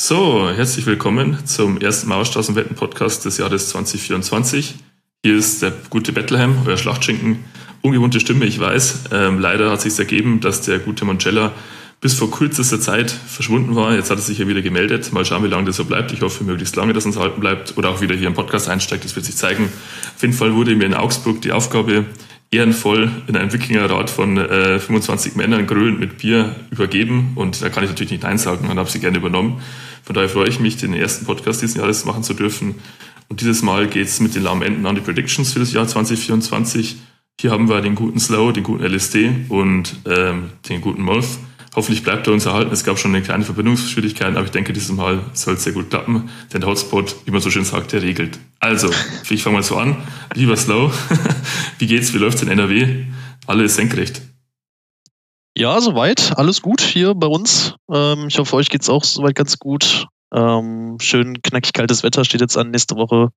So, herzlich willkommen zum ersten Mauerstraßenwetten-Podcast des Jahres 2024. Hier ist der gute Bethlehem, euer Schlachtschinken. Ungewohnte Stimme, ich weiß. Ähm, leider hat sich ergeben, dass der gute Moncella bis vor kürzester Zeit verschwunden war. Jetzt hat er sich ja wieder gemeldet. Mal schauen, wie lange das so bleibt. Ich hoffe möglichst lange, dass uns erhalten bleibt oder auch wieder hier im Podcast einsteigt. Das wird sich zeigen. Auf jeden Fall wurde mir in Augsburg die Aufgabe ehrenvoll in einem Wikingerrat von äh, 25 Männern grölend mit Bier übergeben. Und da kann ich natürlich nicht Nein sagen und habe sie gerne übernommen. Von daher freue ich mich, den ersten Podcast dieses Jahres machen zu dürfen. Und dieses Mal geht es mit den lahmen Enden an die Predictions für das Jahr 2024. Hier haben wir den guten Slow, den guten LSD und ähm, den guten Molth. Hoffentlich bleibt er uns erhalten. Es gab schon eine kleine Verbindungsschwierigkeiten, aber ich denke, dieses Mal soll es sehr gut klappen, denn der Hotspot, wie man so schön sagt, der regelt. Also, ich fange mal so an. Lieber Slow, wie geht's, wie läuft's in NRW? Alles senkrecht. Ja, soweit. Alles gut hier bei uns. Ähm, ich hoffe, euch geht's auch soweit ganz gut. Ähm, schön knackig kaltes Wetter steht jetzt an nächste Woche.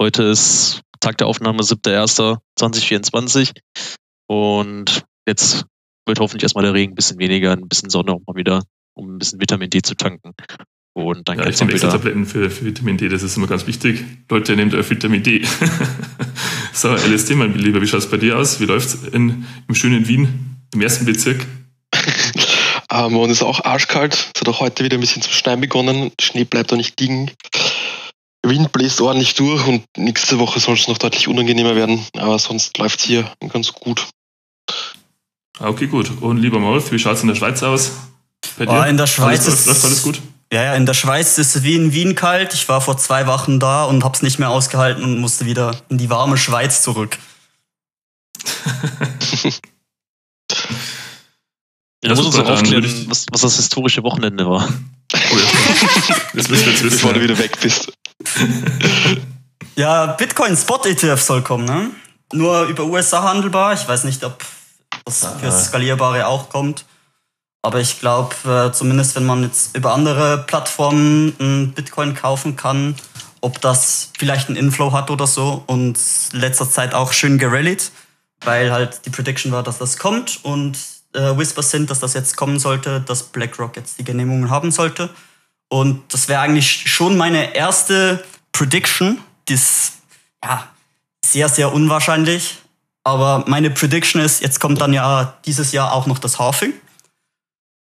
Heute ist Tag der Aufnahme 7.1.2024. Und jetzt wird hoffentlich erstmal der Regen ein bisschen weniger, ein bisschen Sonne auch mal wieder, um ein bisschen Vitamin D zu tanken. Und dann ja, ich nehme extra Tabletten für, für Vitamin D, das ist immer ganz wichtig. Leute, nehmt euch Vitamin D. so, LSD, mein Lieber, wie schaut es bei dir aus? Wie läuft es im schönen Wien, im ersten Bezirk? ähm, und ist auch arschkalt. Es hat auch heute wieder ein bisschen zu schneien begonnen. Schnee bleibt da nicht liegen. Wind bläst ordentlich durch und nächste Woche soll es noch deutlich unangenehmer werden. Aber sonst läuft es hier ganz gut. Ah, okay, gut. Und lieber Molf, wie schaut es in der Schweiz aus? Bei dir? Oh, in der Schweiz alles, ist alles gut. Ja, ja, in der Schweiz ist es wie in Wien kalt. Ich war vor zwei Wochen da und hab's nicht mehr ausgehalten und musste wieder in die warme Schweiz zurück. ja, muss uns auch aufklären, was, was, das historische Wochenende war. Oh ja. Das müssen wir jetzt wissen. Bevor du wieder weg bist. ja, Bitcoin Spot ETF soll kommen, ne? Nur über USA handelbar. Ich weiß nicht, ob das fürs Skalierbare auch kommt. Aber ich glaube, äh, zumindest wenn man jetzt über andere Plattformen einen Bitcoin kaufen kann, ob das vielleicht einen Inflow hat oder so und letzter Zeit auch schön gerallied, weil halt die Prediction war, dass das kommt und äh, Whispers sind, dass das jetzt kommen sollte, dass BlackRock jetzt die Genehmigungen haben sollte. Und das wäre eigentlich schon meine erste Prediction, die ist ja sehr, sehr unwahrscheinlich. Aber meine Prediction ist, jetzt kommt dann ja dieses Jahr auch noch das Halving.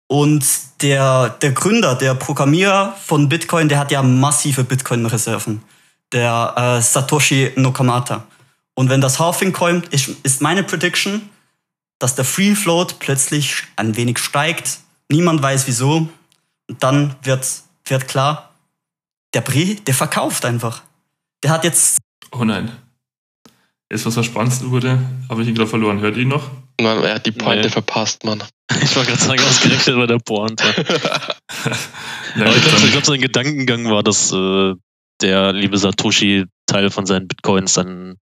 Und der, der Gründer, der Programmierer von Bitcoin, der hat ja massive Bitcoin-Reserven. Der äh, Satoshi Nakamata. Und wenn das Halving kommt, ist, ist meine Prediction, dass der Free Float plötzlich ein wenig steigt. Niemand weiß wieso. Und dann wird, wird klar, der Brie, der verkauft einfach. Der hat jetzt. Oh nein ist was verspannt wurde. Habe ich ihn gerade verloren. Hört ihn noch? Mann, er hat die Pointe nee. verpasst, Mann. Ich war gerade sagen, ausgerechnet bei der Pointe. ja, ich glaube, glaub, sein Gedankengang war, dass äh, der liebe Satoshi Teil von seinen Bitcoins dann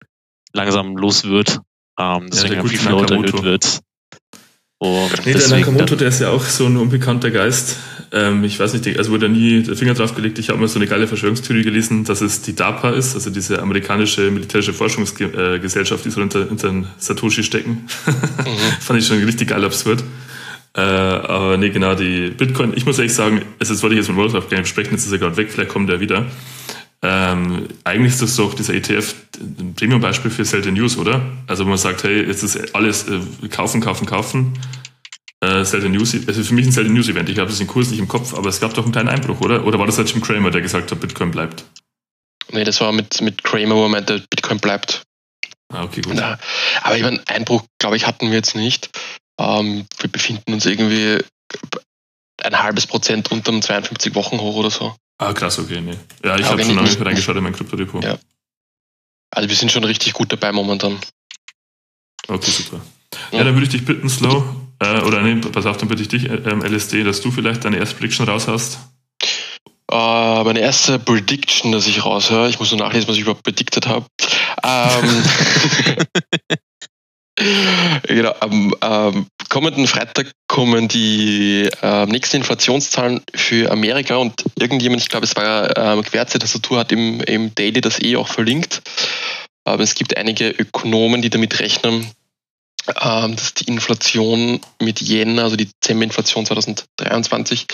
langsam los wird. Ähm, deswegen ja, der Float erhöht wird. Und nee, der Nakamoto, der ist ja auch so ein unbekannter Geist. Ähm, ich weiß nicht, also wurde nie der Finger drauf gelegt. Ich habe mal so eine geile Verschwörungstheorie gelesen, dass es die DARPA ist, also diese amerikanische militärische Forschungsgesellschaft, die so hinter, hinter Satoshi stecken. Mhm. Fand ich schon richtig geil absurd. Äh, aber nee, genau, die Bitcoin, ich muss ehrlich sagen, also jetzt wollte ich jetzt mit Wolfgang sprechen, jetzt ist er gerade weg, vielleicht kommt er wieder. Ähm, eigentlich ist das doch dieser ETF ein Premium-Beispiel für Sell News, oder? Also man sagt, hey, jetzt ist alles äh, kaufen, kaufen, kaufen. Äh, Sell News, also für mich ein Sell News Event. Ich habe das den Kurs nicht im Kopf, aber es gab doch einen kleinen Einbruch, oder? Oder war das halt Jim Kramer, der gesagt hat, Bitcoin bleibt? Nee, das war mit, mit Kramer, wo er meinte, Bitcoin bleibt. Ah, okay, gut. Na, aber ich meine, Einbruch, glaube ich, hatten wir jetzt nicht. Ähm, wir befinden uns irgendwie ein halbes Prozent unter dem 52 Wochen hoch oder so. Ah, krass, okay, nee. Ja, ich habe schon lange nicht reingeschaut in mein Kryptodepot. Ja. Also wir sind schon richtig gut dabei momentan. Okay, super. Ja, ja dann würde ich dich bitten, Slow, äh, oder nee, pass auf, dann bitte ich dich, ähm, LSD, dass du vielleicht deine erste Prediction raushaust. Uh, meine erste Prediction, dass ich raushöre, ich muss nur nachlesen, was ich überhaupt predicted habe. Ähm, genau, am ähm, kommenden Freitag kommen die äh, nächsten Inflationszahlen für Amerika und irgendjemand, ich glaube, es war äh, Querze Tastatur, hat im, im Daily das eh auch verlinkt. Aber es gibt einige Ökonomen, die damit rechnen, ähm, dass die Inflation mit Jänner, also die Dezember-Inflation 2023,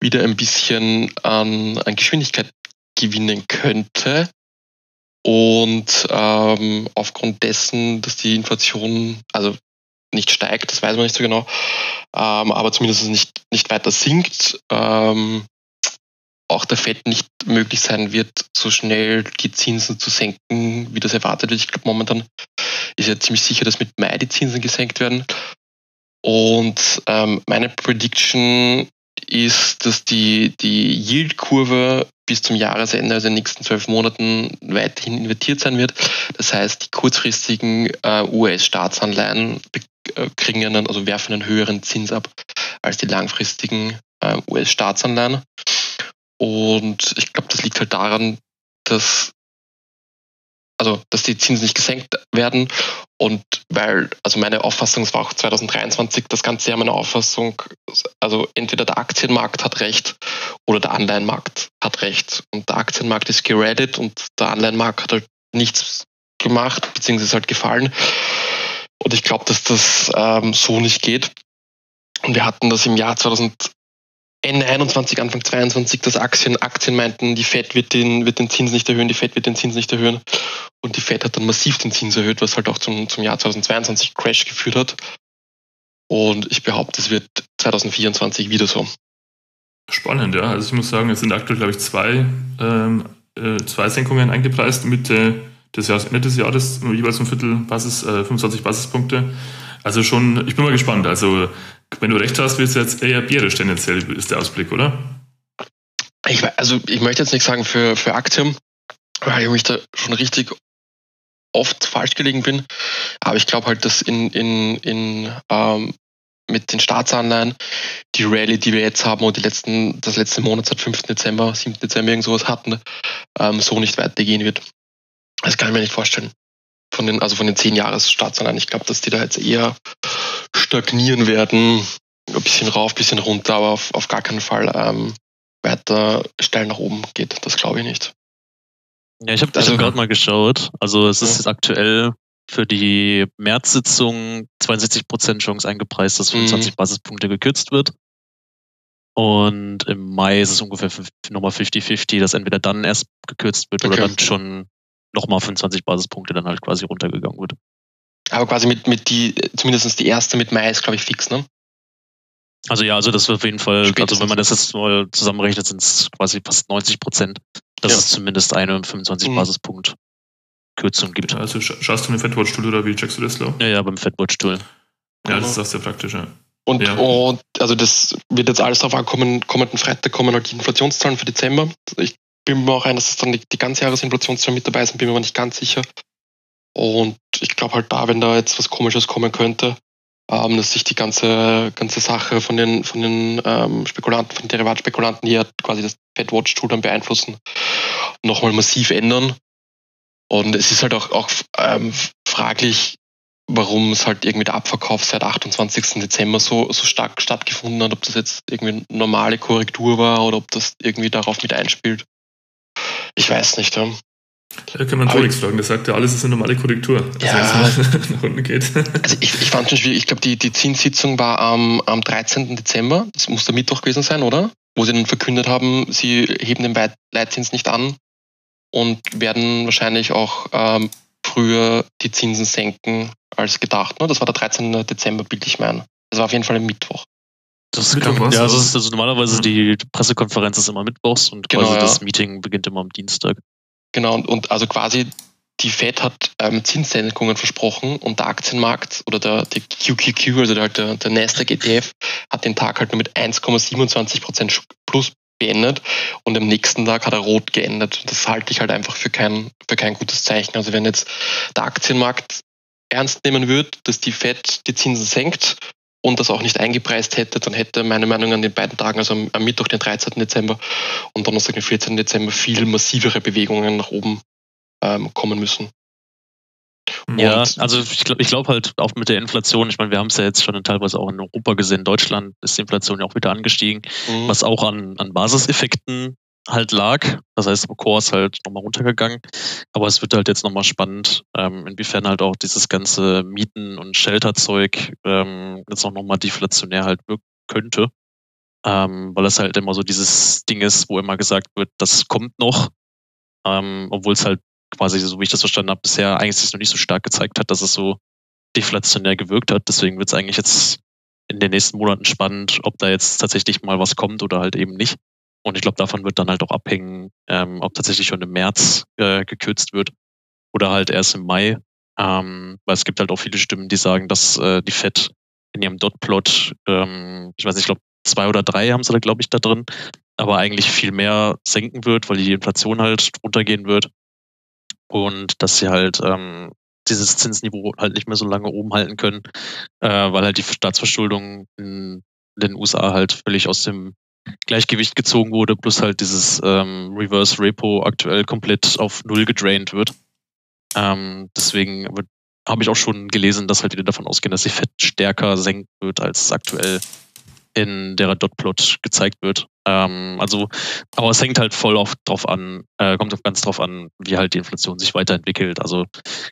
wieder ein bisschen an, an Geschwindigkeit gewinnen könnte. Und ähm, aufgrund dessen, dass die Inflation also nicht steigt, das weiß man nicht so genau, ähm, aber zumindest nicht, nicht weiter sinkt, ähm, auch der FED nicht möglich sein wird, so schnell die Zinsen zu senken, wie das erwartet wird. Ich glaube, momentan ist ja ziemlich sicher, dass mit Mai die Zinsen gesenkt werden. Und ähm, meine Prediction ist, dass die, die Yield-Kurve bis zum Jahresende, also in den nächsten zwölf Monaten, weiterhin invertiert sein wird. Das heißt, die kurzfristigen äh, US-Staatsanleihen äh, kriegen einen, also werfen einen höheren Zins ab als die langfristigen äh, US-Staatsanleihen. Und ich glaube, das liegt halt daran, dass also dass die Zinsen nicht gesenkt werden und weil, also meine Auffassung, es war auch 2023 das ganze Jahr meine Auffassung, also entweder der Aktienmarkt hat recht oder der Anleihenmarkt hat recht. Und der Aktienmarkt ist geredet und der Anleihenmarkt hat halt nichts gemacht, beziehungsweise halt gefallen. Und ich glaube, dass das ähm, so nicht geht. Und wir hatten das im Jahr 2000, Ende 21, Anfang 22, dass Aktien, Aktien meinten, die Fed wird den, wird den Zins nicht erhöhen, die Fed wird den Zins nicht erhöhen. Und die Fed hat dann massiv den Zins erhöht, was halt auch zum, zum Jahr 2022 Crash geführt hat. Und ich behaupte, es wird 2024 wieder so. Spannend, ja. Also ich muss sagen, es sind aktuell, glaube ich, zwei, ähm, äh, zwei Senkungen eingepreist Mitte des Jahres, Ende des Jahres, jeweils um Viertel Basis, äh, 25 Basispunkte. Also schon, ich bin mal gespannt. Also wenn du recht hast, wird es jetzt eher bärisch tendenziell, ist der Ausblick, oder? Ich, also ich möchte jetzt nicht sagen für, für Aktien, weil ich mich da schon richtig oft falsch gelegen bin. Aber ich glaube halt, dass in, in, in ähm, mit den Staatsanleihen die Rallye, die wir jetzt haben und die letzten, das letzte Monat seit 5. Dezember, 7. Dezember irgend sowas hatten, ähm, so nicht weitergehen wird. Das kann ich mir nicht vorstellen. Von den, also von den 10 Jahres Staatsanleihen. Ich glaube, dass die da jetzt eher stagnieren werden. Ein bisschen rauf, ein bisschen runter, aber auf, auf gar keinen Fall ähm, weiter steil nach oben geht. Das glaube ich nicht. Ja, ich habe also, hab gerade mal geschaut. Also es ist ja. aktuell für die März-Sitzung 62% Chance eingepreist, dass 25 mhm. Basispunkte gekürzt wird. Und im Mai ist es ungefähr nochmal 50-50, dass entweder dann erst gekürzt wird okay. oder dann schon nochmal 25 Basispunkte dann halt quasi runtergegangen wird. Aber quasi mit, mit die, zumindest die erste mit Mai ist, glaube ich, fix, ne? Also ja, also das wird auf jeden Fall, Spätestens. also wenn man das jetzt mal zusammenrechnet, sind es quasi fast 90 Prozent, dass ja. es zumindest eine 25 mhm. Basispunkt Kürzung gibt. Also schaust du den Fettwatch-Tool oder wie checkst du das, Lau? Ja, ja, beim Fettwatch-Tool. Ja, das ist auch sehr praktisch, ja. Und, ja. und also das wird jetzt alles darauf ankommen, kommenden Freitag kommen halt die Inflationszahlen für Dezember. Ich bin mir auch ein, dass es dann die, die Ganzjahresinflationszahlen mit dabei sind, bin mir aber nicht ganz sicher. Und ich glaube halt da, wenn da jetzt was Komisches kommen könnte, ähm, dass sich die ganze, ganze Sache von den, von den ähm, Spekulanten, von den Derivatspekulanten, die ja quasi das FedWatch-Tool dann beeinflussen, nochmal massiv ändern. Und es ist halt auch, auch ähm, fraglich, warum es halt irgendwie der Abverkauf seit 28. Dezember so, so stark stattgefunden hat, ob das jetzt irgendwie eine normale Korrektur war oder ob das irgendwie darauf mit einspielt. Ich weiß nicht. Ja. Da kann man Felix fragen, der sagt ja, alles ist eine normale Korrektur, also ja, wenn es nach unten geht. Also ich, ich fand schon schwierig, ich glaube, die, die Zinssitzung war am, am 13. Dezember, das muss der Mittwoch gewesen sein, oder? Wo sie dann verkündet haben, sie heben den Leitzins nicht an und werden wahrscheinlich auch ähm, früher die Zinsen senken als gedacht. Ne? Das war der 13. Dezember, bild ich mein. Das war auf jeden Fall ein Mittwoch. Das kann, ja, also, also normalerweise die Pressekonferenz ist immer mittwochs und genau, quasi ja. das Meeting beginnt immer am Dienstag. Genau, und, und also quasi die Fed hat ähm, Zinssenkungen versprochen und der Aktienmarkt oder der, der QQQ, also der, der, der Nasdaq ETF, hat den Tag halt nur mit 1,27 Prozent plus beendet und am nächsten Tag hat er rot geendet. Das halte ich halt einfach für kein, für kein gutes Zeichen. Also wenn jetzt der Aktienmarkt ernst nehmen würde, dass die Fed die Zinsen senkt und das auch nicht eingepreist hätte, dann hätte meine Meinung an den beiden Tagen, also am, am Mittwoch, den 13. Dezember und Donnerstag, den 14. Dezember, viel massivere Bewegungen nach oben ähm, kommen müssen. Und ja, also ich glaube ich glaub halt auch mit der Inflation, ich meine, wir haben es ja jetzt schon teilweise auch in Europa gesehen, in Deutschland ist die Inflation ja auch wieder angestiegen, mhm. was auch an, an Basiseffekten halt lag. Das heißt, Core ist halt nochmal runtergegangen. Aber es wird halt jetzt nochmal spannend, ähm, inwiefern halt auch dieses ganze Mieten- und Shelter-Zeug ähm, jetzt auch nochmal deflationär halt wirken könnte. Ähm, weil es halt immer so dieses Ding ist, wo immer gesagt wird, das kommt noch. Ähm, obwohl es halt quasi, so wie ich das verstanden habe, bisher eigentlich sich noch nicht so stark gezeigt hat, dass es so deflationär gewirkt hat. Deswegen wird es eigentlich jetzt in den nächsten Monaten spannend, ob da jetzt tatsächlich mal was kommt oder halt eben nicht. Und ich glaube, davon wird dann halt auch abhängen, ähm, ob tatsächlich schon im März äh, gekürzt wird oder halt erst im Mai. Ähm, weil es gibt halt auch viele Stimmen, die sagen, dass äh, die Fed in ihrem Dotplot, ähm, ich weiß nicht, ich glaube, zwei oder drei haben sie da, glaube ich, da drin, aber eigentlich viel mehr senken wird, weil die Inflation halt runtergehen wird. Und dass sie halt ähm, dieses Zinsniveau halt nicht mehr so lange oben halten können, äh, weil halt die Staatsverschuldung in den USA halt völlig aus dem Gleichgewicht gezogen wurde, plus halt dieses ähm, Reverse Repo aktuell komplett auf Null gedraint wird. Ähm, deswegen habe ich auch schon gelesen, dass halt wieder davon ausgehen, dass die Fett stärker senken wird, als es aktuell in der Dotplot gezeigt wird. Ähm, also, aber es hängt halt voll oft drauf an, äh, kommt ganz drauf an, wie halt die Inflation sich weiterentwickelt. Also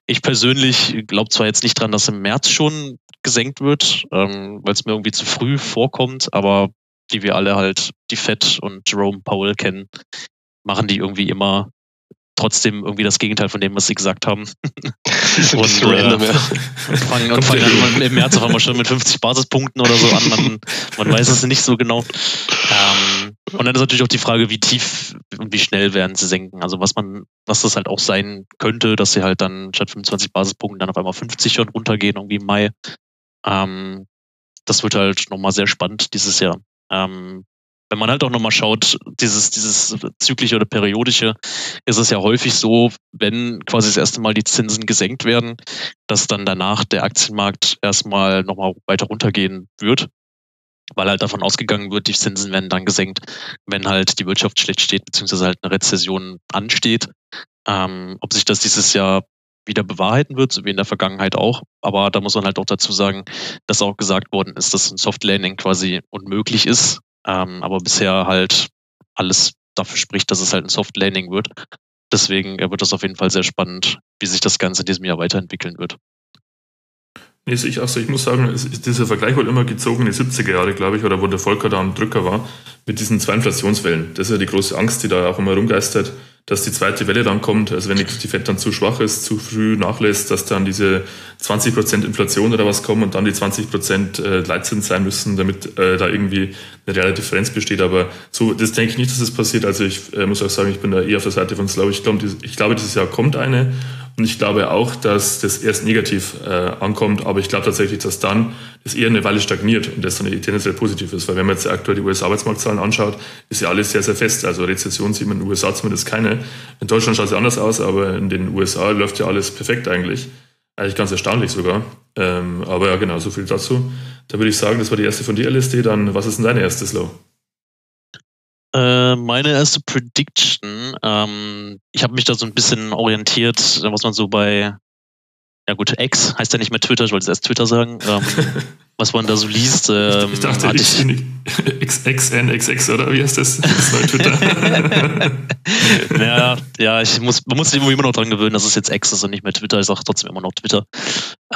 ich persönlich glaube zwar jetzt nicht dran, dass im März schon gesenkt wird, ähm, weil es mir irgendwie zu früh vorkommt, aber die wir alle halt, die Fed und Jerome Powell kennen, machen die irgendwie immer trotzdem irgendwie das Gegenteil von dem, was sie gesagt haben. und, äh, random, ja. und fangen, und fangen dann im März auf einmal schon mit 50 Basispunkten oder so an. Man, man weiß es nicht so genau. Ähm, und dann ist natürlich auch die Frage, wie tief und wie schnell werden sie senken. Also was man, was das halt auch sein könnte, dass sie halt dann statt 25 Basispunkten dann auf einmal 50 schon runtergehen, irgendwie im Mai. Ähm, das wird halt nochmal sehr spannend dieses Jahr. Ähm, wenn man halt auch nochmal schaut, dieses, dieses zyklische oder periodische, ist es ja häufig so, wenn quasi das erste Mal die Zinsen gesenkt werden, dass dann danach der Aktienmarkt erstmal nochmal weiter runtergehen wird, weil halt davon ausgegangen wird, die Zinsen werden dann gesenkt, wenn halt die Wirtschaft schlecht steht, beziehungsweise halt eine Rezession ansteht. Ähm, ob sich das dieses Jahr wieder bewahrheiten wird, so wie in der Vergangenheit auch. Aber da muss man halt auch dazu sagen, dass auch gesagt worden ist, dass ein Soft Landing quasi unmöglich ist. Ähm, aber bisher halt alles dafür spricht, dass es halt ein Soft Landing wird. Deswegen wird das auf jeden Fall sehr spannend, wie sich das Ganze in diesem Jahr weiterentwickeln wird. Nee, ich, also ich muss sagen, dieser Vergleich wurde immer gezogen in die 70er Jahre, glaube ich, oder wo der Volker da am Drücker war, mit diesen zwei Inflationswellen. Das ist ja die große Angst, die da auch immer rumgeistert dass die zweite Welle dann kommt, also wenn die Fed dann zu schwach ist, zu früh nachlässt, dass dann diese 20% Inflation oder was kommen und dann die 20% äh, Leitzins sein müssen, damit äh, da irgendwie eine reale Differenz besteht. Aber so, das denke ich nicht, dass das passiert. Also ich äh, muss auch sagen, ich bin da eher auf der Seite von Slow. Ich glaube, ich glaube, dieses Jahr kommt eine und ich glaube auch, dass das erst negativ äh, ankommt, aber ich glaube tatsächlich, dass dann das eher eine Weile stagniert und das dann tendenziell positiv ist. Weil wenn man jetzt aktuell die US-Arbeitsmarktzahlen anschaut, ist ja alles sehr, sehr fest. Also Rezession sieht man in den USA zumindest keine. In Deutschland schaut es anders aus, aber in den USA läuft ja alles perfekt eigentlich. Eigentlich ganz erstaunlich sogar. Ähm, aber ja, genau, so viel dazu. Da würde ich sagen, das war die erste von dir, LSD. Dann, was ist denn deine erste Slow? Äh, meine erste Prediction, ähm, ich habe mich da so ein bisschen orientiert, was man so bei, ja gut, X heißt ja nicht mehr Twitter, ich wollte es erst Twitter sagen, ähm, was man da so liest. Ähm, ich dachte, ich, XXNXX oder wie heißt das? Das war Twitter. ja, ja, ich muss, man muss sich immer noch daran gewöhnen, dass es jetzt X ist und nicht mehr Twitter, ich sage trotzdem immer noch Twitter.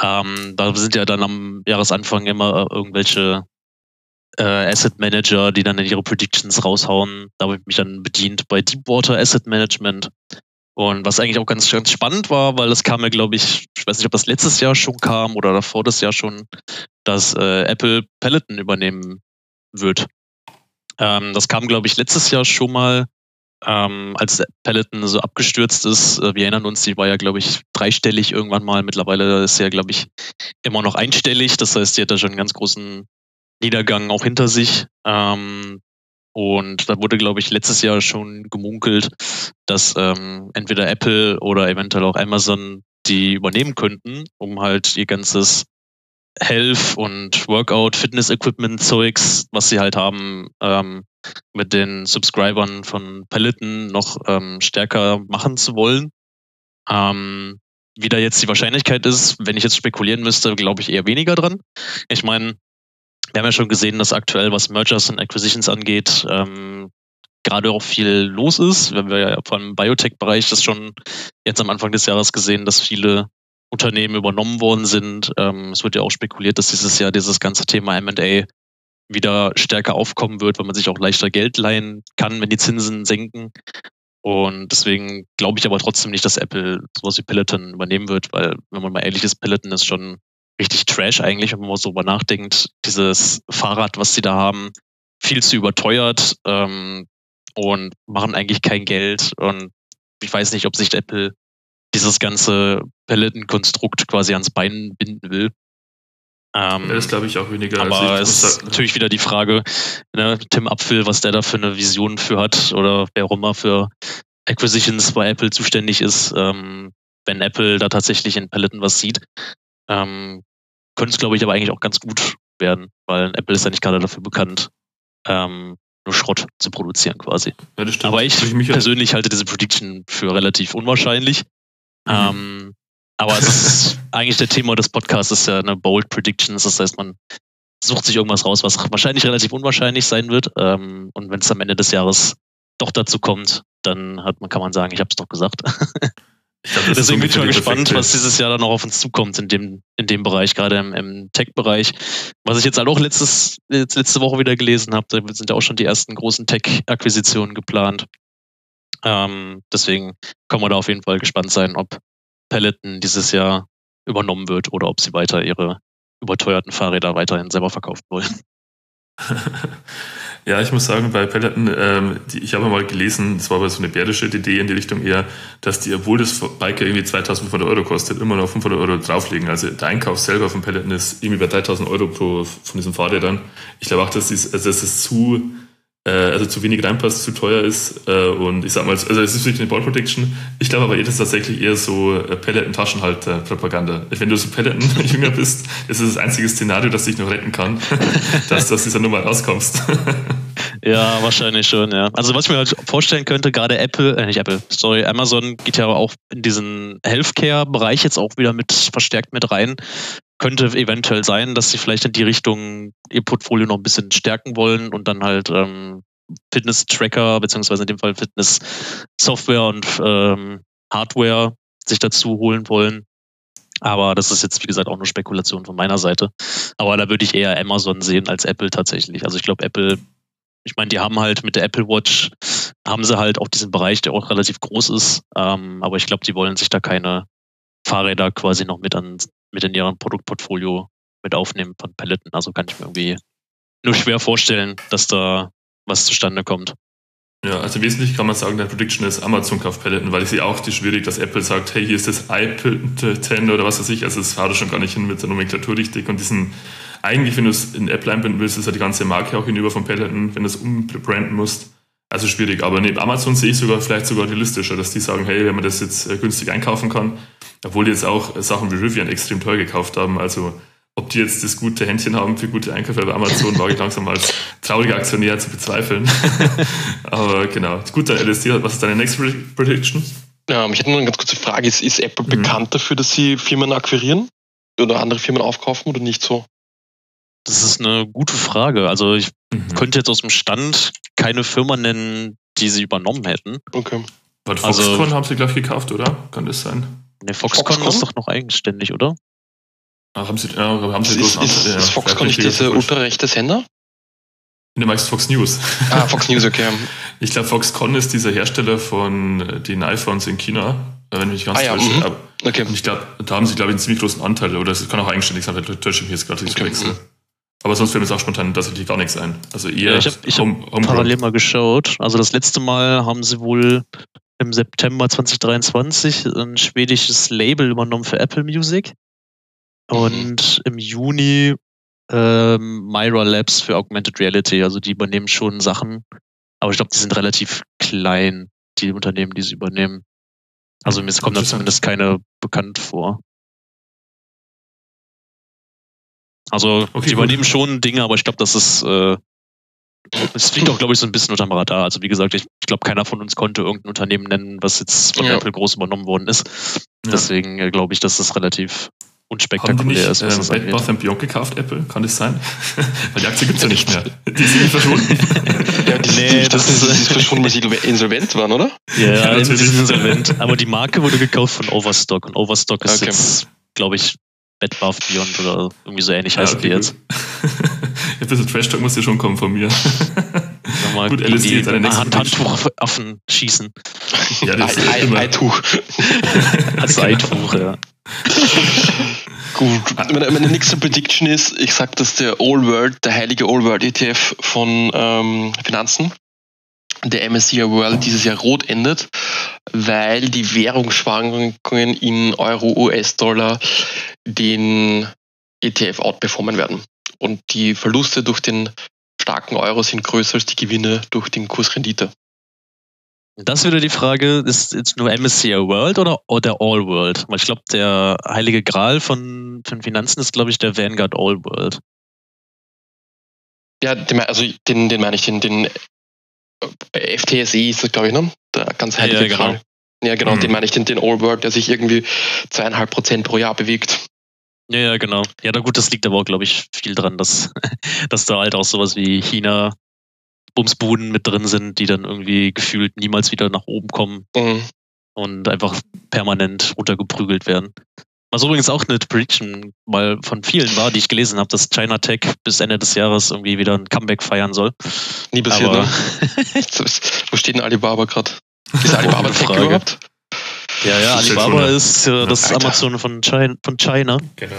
Ähm, da sind ja dann am Jahresanfang immer irgendwelche äh, Asset Manager, die dann ihre Predictions raushauen. Da habe ich mich dann bedient bei Deepwater Asset Management. Und was eigentlich auch ganz, ganz spannend war, weil das kam ja, glaube ich, ich weiß nicht, ob das letztes Jahr schon kam oder davor das Jahr schon, dass äh, Apple Peloton übernehmen wird. Ähm, das kam, glaube ich, letztes Jahr schon mal, ähm, als Peloton so abgestürzt ist. Äh, wir erinnern uns, die war ja, glaube ich, dreistellig irgendwann mal. Mittlerweile ist sie ja, glaube ich, immer noch einstellig. Das heißt, die hat da schon einen ganz großen Niedergang auch hinter sich. Ähm, und da wurde, glaube ich, letztes Jahr schon gemunkelt, dass ähm, entweder Apple oder eventuell auch Amazon die übernehmen könnten, um halt ihr ganzes Health und Workout, Fitness-Equipment-Zeugs, was sie halt haben, ähm, mit den Subscribern von Peloton noch ähm, stärker machen zu wollen. Ähm, wie da jetzt die Wahrscheinlichkeit ist, wenn ich jetzt spekulieren müsste, glaube ich eher weniger dran. Ich meine, wir haben ja schon gesehen, dass aktuell, was Mergers und Acquisitions angeht, ähm, gerade auch viel los ist. Wir haben ja vor allem im Biotech-Bereich das schon jetzt am Anfang des Jahres gesehen, dass viele Unternehmen übernommen worden sind. Ähm, es wird ja auch spekuliert, dass dieses Jahr dieses ganze Thema M&A wieder stärker aufkommen wird, weil man sich auch leichter Geld leihen kann, wenn die Zinsen senken. Und deswegen glaube ich aber trotzdem nicht, dass Apple sowas wie Peloton übernehmen wird, weil, wenn man mal ehrlich ist, Peloton ist schon richtig Trash eigentlich, wenn man mal so drüber nachdenkt. Dieses Fahrrad, was sie da haben, viel zu überteuert ähm, und machen eigentlich kein Geld. Und ich weiß nicht, ob sich Apple dieses ganze Peloton-Konstrukt quasi ans Bein binden will. Ähm, das glaube ich auch weniger. Aber also es ist natürlich wieder die Frage, ne, Tim Apfel, was der da für eine Vision für hat oder wer auch immer für Acquisitions bei Apple zuständig ist. Ähm, wenn Apple da tatsächlich in Peloton was sieht, ähm, könnte es, glaube ich, aber eigentlich auch ganz gut werden, weil Apple ist ja nicht gerade dafür bekannt, ähm, nur Schrott zu produzieren quasi. Ja, das stimmt. Aber ich, ich persönlich halte diese Prediction für relativ unwahrscheinlich. Mhm. Ähm, aber es ist eigentlich der Thema des Podcasts ist ja eine Bold Predictions. Das heißt, man sucht sich irgendwas raus, was wahrscheinlich relativ unwahrscheinlich sein wird. Ähm, und wenn es am Ende des Jahres doch dazu kommt, dann hat man, kann man sagen, ich habe es doch gesagt. Glaub, Deswegen bin ich mal gespannt, was dieses Jahr dann noch auf uns zukommt in dem, in dem Bereich, gerade im, im Tech-Bereich. Was ich jetzt halt auch letztes, letzte Woche wieder gelesen habe, da sind ja auch schon die ersten großen Tech-Akquisitionen geplant. Ähm, deswegen können wir da auf jeden Fall gespannt sein, ob Peloton dieses Jahr übernommen wird oder ob sie weiter ihre überteuerten Fahrräder weiterhin selber verkaufen wollen. ja, ich muss sagen, bei Peloton, ähm, die, ich habe mal gelesen, es war aber so eine bärische Idee in die Richtung eher, dass die, obwohl das Bike irgendwie 2500 Euro kostet, immer noch 500 Euro drauflegen. Also der Einkauf selber von Peloton ist irgendwie bei 3000 Euro pro, von diesen Fahrrädern. Ich glaube auch, dass, dies, also dass es zu also zu wenig reinpasst, zu teuer ist. Äh, und ich sag mal, also es ist wirklich eine Ball Protection. Ich glaube aber, das ist tatsächlich eher so äh, Pelleten-Taschenhalter-Propaganda. Wenn du so Pelleten-Jünger bist, ist es das einzige Szenario, das dich noch retten kann, dass du aus dieser Nummer rauskommst. ja, wahrscheinlich schon, ja. Also was ich mir halt vorstellen könnte, gerade Apple, äh nicht Apple, sorry, Amazon geht ja auch in diesen Healthcare-Bereich jetzt auch wieder mit verstärkt mit rein könnte eventuell sein, dass sie vielleicht in die Richtung ihr Portfolio noch ein bisschen stärken wollen und dann halt ähm, Fitness-Tracker, beziehungsweise in dem Fall Fitness-Software und ähm, Hardware sich dazu holen wollen. Aber das ist jetzt, wie gesagt, auch eine Spekulation von meiner Seite. Aber da würde ich eher Amazon sehen als Apple tatsächlich. Also ich glaube, Apple, ich meine, die haben halt mit der Apple Watch, haben sie halt auch diesen Bereich, der auch relativ groß ist. Ähm, aber ich glaube, die wollen sich da keine Fahrräder quasi noch mit an, mit in ihrem Produktportfolio mit aufnehmen von Paletten. Also kann ich mir irgendwie nur schwer vorstellen, dass da was zustande kommt. Ja, also wesentlich kann man sagen, der Prediction ist Amazon kauft Paletten, weil ich sehe auch die schwierig, dass Apple sagt, hey, hier ist das iPad 10 oder was weiß ich, also es fahrt schon gar nicht hin mit der Nomenklatur richtig und diesen, eigentlich, wenn du es in Apple einbinden willst, ist ja die ganze Marke auch hinüber von Peloton, wenn du es umbranden musst. Also schwierig, aber neben Amazon sehe ich sogar vielleicht sogar realistischer, dass die sagen, hey, wenn man das jetzt äh, günstig einkaufen kann, obwohl die jetzt auch Sachen wie Rivian extrem teuer gekauft haben. Also ob die jetzt das gute Händchen haben für gute Einkäufe bei Amazon, wage ich langsam als trauriger Aktionär zu bezweifeln. Aber genau. Gut, dann LSD, was ist deine Next Prediction? Ja, ich hätte nur eine ganz kurze Frage. Ist, ist Apple mhm. bekannt dafür, dass sie Firmen akquirieren? Oder andere Firmen aufkaufen oder nicht so? Das ist eine gute Frage. Also ich mhm. könnte jetzt aus dem Stand keine Firma nennen, die sie übernommen hätten. Okay. Aber Foxconn also, haben sie, glaube ich, gekauft, oder? Kann das sein? Ne, Foxconn, Foxconn, ist doch noch eigenständig, oder? Ach, haben sie, ja, haben sie ist, ist, ist Foxconn nicht dieser ultrarechte Sender? Du meinst Fox News. Ah, Fox News, okay. ich glaube, Foxconn ist dieser Hersteller von äh, den iPhones in China, äh, wenn ich mich ganz ah, ja, täusche. Mhm. Okay. Und ich glaube, da haben sie, glaube ich, einen ziemlich großen Anteil, oder es kann auch eigenständig sein, vielleicht täusche ich mich jetzt gerade nicht okay. wechseln. Aber sonst fällt mir jetzt auch spontan tatsächlich gar nichts ein. Also eher ja, ich habe hab parallel mal geschaut. Also das letzte Mal haben sie wohl im September 2023 ein schwedisches Label übernommen für Apple Music. Und mhm. im Juni ähm, Myra Labs für Augmented Reality. Also die übernehmen schon Sachen. Aber ich glaube, die sind relativ klein, die Unternehmen, die sie übernehmen. Also mir kommt da zumindest keine bekannt vor. Also okay, die übernehmen gut. schon Dinge, aber ich glaube, das ist äh, es fliegt auch, glaube ich, so ein bisschen unterm Radar. Also wie gesagt, ich, ich glaube, keiner von uns konnte irgendein Unternehmen nennen, was jetzt von ja. Apple groß übernommen worden ist. Ja. Deswegen äh, glaube ich, dass das relativ unspektakulär ist. Was ähm, Bed Bath Beyond gekauft, Apple? Kann das sein? Weil die Aktie gibt es ja nicht mehr. Die sind verschwunden. ja, die, nee, die, das, das, ist, ist verschwunden, weil sie insolvent waren, oder? Ja, ja sie sind insolvent. Aber die Marke wurde gekauft von Overstock und Overstock ist okay. jetzt, glaube ich, Bath Beyond oder irgendwie so ähnlich ja, heißen okay, die jetzt. ein bisschen Trash-Talk muss ja schon kommen von mir. Nochmal Gut, LSD ist eine Hand, Handtuch auf Affen schießen. Ja, das ist ein, Eituch. Das Eituch, ja. Gut, meine, meine nächste Prediction ist, ich sag, dass der All World, der heilige All World ETF von ähm, Finanzen, der MSCI World dieses Jahr rot endet, weil die Währungsschwankungen in Euro, US-Dollar den ETF outperformen werden. Und die Verluste durch den starken Euro sind größer als die Gewinne durch den Kursrendite. Das wieder die Frage, ist jetzt nur MSCI World oder, oder All World? Weil ich glaube, der heilige Gral von, von Finanzen ist, glaube ich, der Vanguard All World. Ja, den, also den, den meine ich, den, den FTSE ist das, glaube ich, ne? Der ganz heilige ja. Genau. Ja, genau, mhm. den meine ich, den, den All World, der sich irgendwie zweieinhalb Prozent pro Jahr bewegt. Ja, ja, genau. Ja, na gut, das liegt aber auch, glaube ich, viel dran, dass, dass da halt auch sowas wie China Bumsbuden mit drin sind, die dann irgendwie gefühlt niemals wieder nach oben kommen mhm. und einfach permanent runtergeprügelt werden. Was übrigens auch eine Prediction mal von vielen war, die ich gelesen habe, dass China Tech bis Ende des Jahres irgendwie wieder ein Comeback feiern soll. Nie passiert, ne? Wo steht denn Alibaba gerade? Ist Alibaba Tech überhaupt? Ja, ja, Alibaba ist äh, das Alter. Amazon von China, von China. Genau.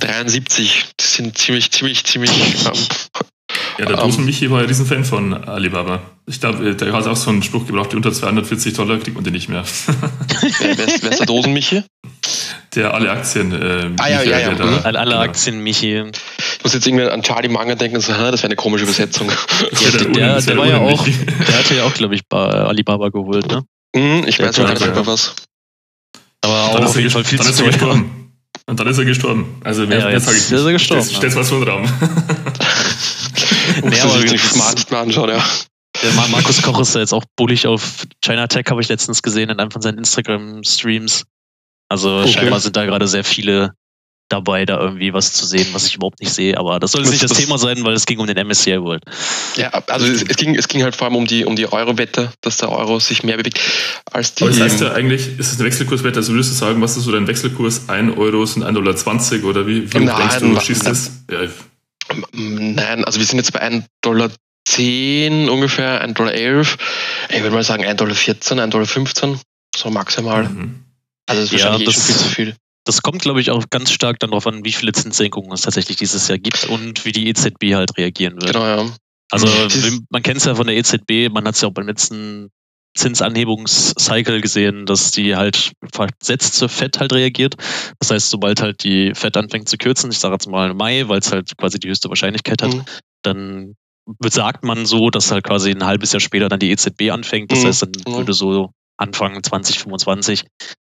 73, das sind ziemlich, ziemlich, ziemlich. ja, der Dosen um, Michi war ja riesen Fan von Alibaba. Ich glaube, der hat auch so einen Spruch gebraucht, unter 240 Dollar kriegt man den nicht mehr. wer, wer, ist, wer ist der Dosen Michi? Der alle Aktien. Äh, ah, ja, ja, ja. Da, alle, alle genau. Aktien Michi. Ich muss jetzt irgendwie an Charlie Manga denken, so, das wäre eine komische Übersetzung. Ja, der, der, der war ja auch, der hatte ja auch, glaube ich, bei Alibaba geholt, ne? Mhm, ich weiß noch gar nicht mehr was. Aber dann auch auf jeden Fall viel dann zu ist er gestorben. Und dann ist er gestorben. Also mehr, ja, mehr sage ich nicht. Ist er gestorben. Das steht was den Raum. nee, aber sich smart mal anschauen, ja. Der Markus Koch ist ja jetzt auch bullig auf China Tech, habe ich letztens gesehen in einem von seinen Instagram-Streams. Also okay. scheinbar sind da gerade sehr viele dabei, da irgendwie was zu sehen, was ich überhaupt nicht sehe. Aber das soll jetzt nicht das, das Thema sein, weil es ging um den MSCI World. Ja, also es, es, ging, es ging halt vor allem um die, um die Euro-Wette, dass der Euro sich mehr bewegt als die. Aber das heißt ja eigentlich, ist es eine Wechselkurswette? Also würdest du sagen, was ist so dein Wechselkurs? 1 Euro sind 1,20 Dollar oder wie, wie nein, denkst du, schießt das? Ja. Nein, also wir sind jetzt bei 1,10 Dollar ungefähr, 1,11 Dollar. Ich würde mal sagen 1,14 Dollar, 1,15 Dollar, so maximal. Mhm. Also das ist wahrscheinlich ja, das, eh schon viel zu viel. Das kommt, glaube ich, auch ganz stark dann darauf an, wie viele Zinssenkungen es tatsächlich dieses Jahr gibt und wie die EZB halt reagieren wird. Genau, ja. Also man kennt es ja von der EZB, man hat es ja auch beim letzten Zinsanhebungscycle gesehen, dass die halt versetzt zur FED halt reagiert. Das heißt, sobald halt die FED anfängt zu kürzen, ich sage jetzt mal Mai, weil es halt quasi die höchste Wahrscheinlichkeit hat, mhm. dann sagt man so, dass halt quasi ein halbes Jahr später dann die EZB anfängt. Das mhm. heißt, dann mhm. würde so Anfang 2025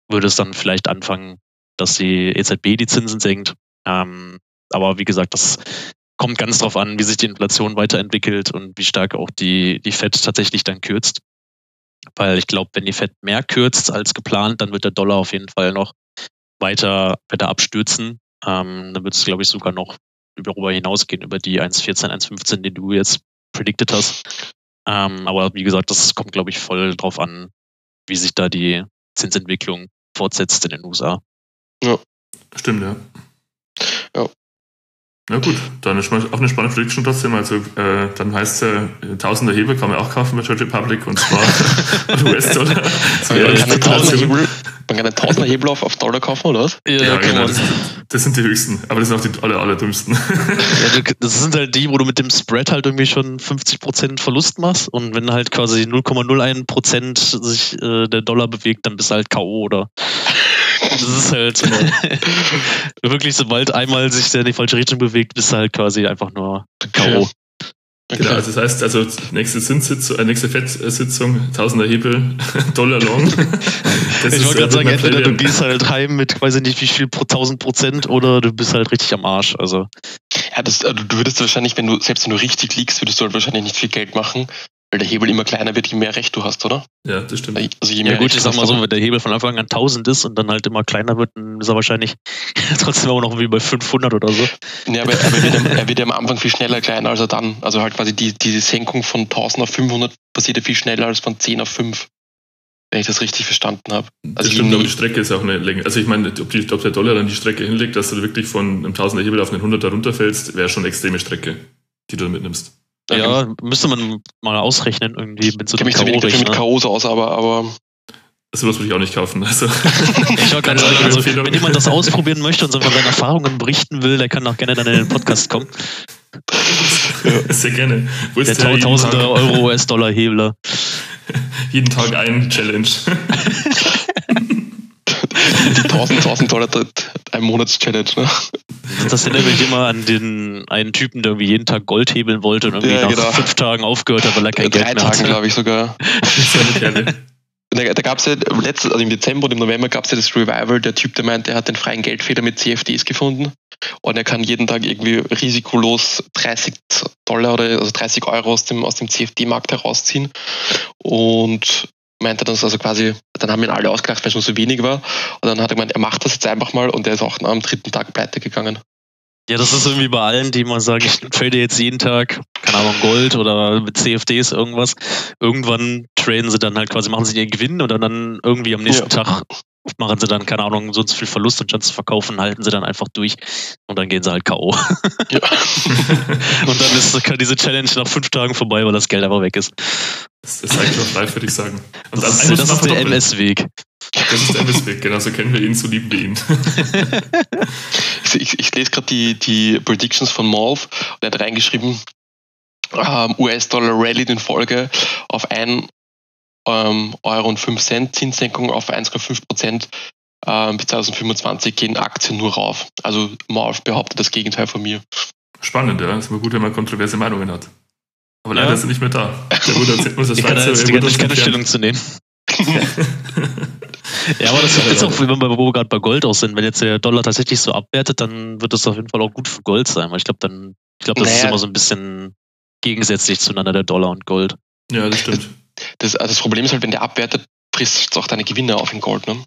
würde es dann vielleicht anfangen, dass die EZB die Zinsen senkt. Ähm, aber wie gesagt, das kommt ganz darauf an, wie sich die Inflation weiterentwickelt und wie stark auch die, die FED tatsächlich dann kürzt. Weil ich glaube, wenn die FED mehr kürzt als geplant, dann wird der Dollar auf jeden Fall noch weiter, weiter abstürzen. Ähm, dann wird es, glaube ich, sogar noch darüber hinausgehen, über die 1,14, 1,15, die du jetzt predicted hast. Ähm, aber wie gesagt, das kommt, glaube ich, voll drauf an, wie sich da die Zinsentwicklung fortsetzt in den USA. Ja. Stimmt, ja. Ja. Na gut, dann ist auch eine spannende Prediction trotzdem. Also, äh, dann heißt es äh, Tausender Hebel kann man auch kaufen bei Church Republic und zwar US-Dollar. man, kann einen Tausender Hebel auf, auf Dollar kaufen, oder was? Ja, ja genau. Das, das, sind die höchsten, aber das sind auch die aller, allerdümmsten. ja, das sind halt die, wo du mit dem Spread halt irgendwie schon 50% Verlust machst und wenn halt quasi 0,01% sich äh, der Dollar bewegt, dann bist du halt K.O. oder das ist halt äh, wirklich, sobald einmal sich der in die falsche Richtung bewegt, bist du halt quasi einfach nur K.O. Genau, also das heißt, also nächste Zinssitzung, äh, nächste Fettsitzung, Tausender Hebel, Dollar long. Das ich wollte gerade sagen, entweder du gehst halt heim mit, weiß ich nicht wie viel, pro 1000 Prozent oder du bist halt richtig am Arsch. Also. Ja, das, also du würdest wahrscheinlich, wenn du, selbst wenn du richtig liegst, würdest du halt wahrscheinlich nicht viel Geld machen. Weil der Hebel immer kleiner wird, je mehr Recht du hast, oder? Ja, das stimmt. Also je Ja mehr gut, Recht ich sag mal so, wenn der Hebel von Anfang an 1000 ist und dann halt immer kleiner wird, dann ist er wahrscheinlich trotzdem auch noch wie bei 500 oder so. Ja, aber er wird, ja- er wird ja am Anfang viel schneller kleiner als er dann. Also halt quasi die, diese Senkung von 1000 auf 500 passiert ja viel schneller als von 10 auf 5. Wenn ich das richtig verstanden habe. Das Also je stimmt, aber die Strecke ist auch eine Länge. Also ich meine, ob, die, ob der Dollar dann die Strecke hinlegt, dass du wirklich von einem 1000er Hebel auf einen 100er runterfällst, wäre schon eine extreme Strecke, die du mitnimmst. Ja, müsste man mal ausrechnen irgendwie mit so Ich einem wenig dafür mit K.O.-Rechner. Chaos aus, aber, aber Sowas würde ich auch nicht kaufen. Also, Ich gerade Keine sagen, also, wenn jemand das ausprobieren möchte und so von seinen Erfahrungen berichten will, der kann auch gerne dann in den Podcast kommen. sehr gerne. Wo Der ist der tausende Euro US-Dollar-Hebler. jeden Tag ein Challenge. die 1000, 1000 Dollar ein Monats-Challenge. Ne? Das erinnert mich immer an den einen Typen, der irgendwie jeden Tag Gold hebeln wollte und irgendwie Ja, nach genau. fünf Tagen aufgehört hat, weil er kein Drei Geld mehr Tagen, hatte. glaube ich sogar. Da, da gab es ja letztes, also im Dezember und im November gab es ja das Revival. Der Typ, der meint, er hat den freien Geldfeder mit CFDs gefunden und er kann jeden Tag irgendwie risikolos 30 Dollar oder also 30 Euro aus dem, aus dem CFD-Markt herausziehen. Und meinte das also quasi, dann haben ihn alle ausgelacht, weil es nur so wenig war. Und dann hat er gemeint, er macht das jetzt einfach mal und er ist auch am dritten Tag pleite gegangen. Ja, das ist irgendwie bei allen, die mal sagen, ich trade jetzt jeden Tag, keine Ahnung, Gold oder mit CFDs irgendwas. Irgendwann traden sie dann halt quasi, machen sie ihren Gewinn und dann irgendwie am nächsten Tag machen sie dann, keine Ahnung, so und so viel Verlust und statt zu verkaufen, halten sie dann einfach durch und dann gehen sie halt K.O. Ja. Und dann ist diese Challenge nach fünf Tagen vorbei, weil das Geld einfach weg ist. Das, das zeigt doch live, würde ich sagen. Und Das, ist, das ist der. MS-Weg. Das ist der MS-Weg, genau so kennen wir ihn, so lieben wir ihn. Ich, ich, lese gerade die, die Predictions von Malv und er hat reingeschrieben, ähm, US-Dollar rallied in Folge auf 1 ähm, Euro und 5 Cent, Zinssenkung auf 1,5 Prozent. Ähm, bis 2025 gehen Aktien nur rauf. Also Malv behauptet das Gegenteil von mir. Spannend, ja. Ist immer gut, wenn man kontroverse Meinungen hat. Aber leider Ja. ist er nicht mehr da. Der wurde als unser Ich kann er ganze keine entfernt. Stellung zu nehmen. Ja, aber das ist auch, wenn wir wo wir gerade bei Gold auch sind, wenn jetzt der Dollar tatsächlich so abwertet, dann wird das auf jeden Fall auch gut für Gold sein, weil ich glaube, dann, ich glaube, das ist Naja. immer so ein bisschen gegensätzlich zueinander, der Dollar und Gold. Ja, das stimmt. Das, also das Problem ist halt, wenn der abwertet, frisst auch deine Gewinne auf in Gold. Ne?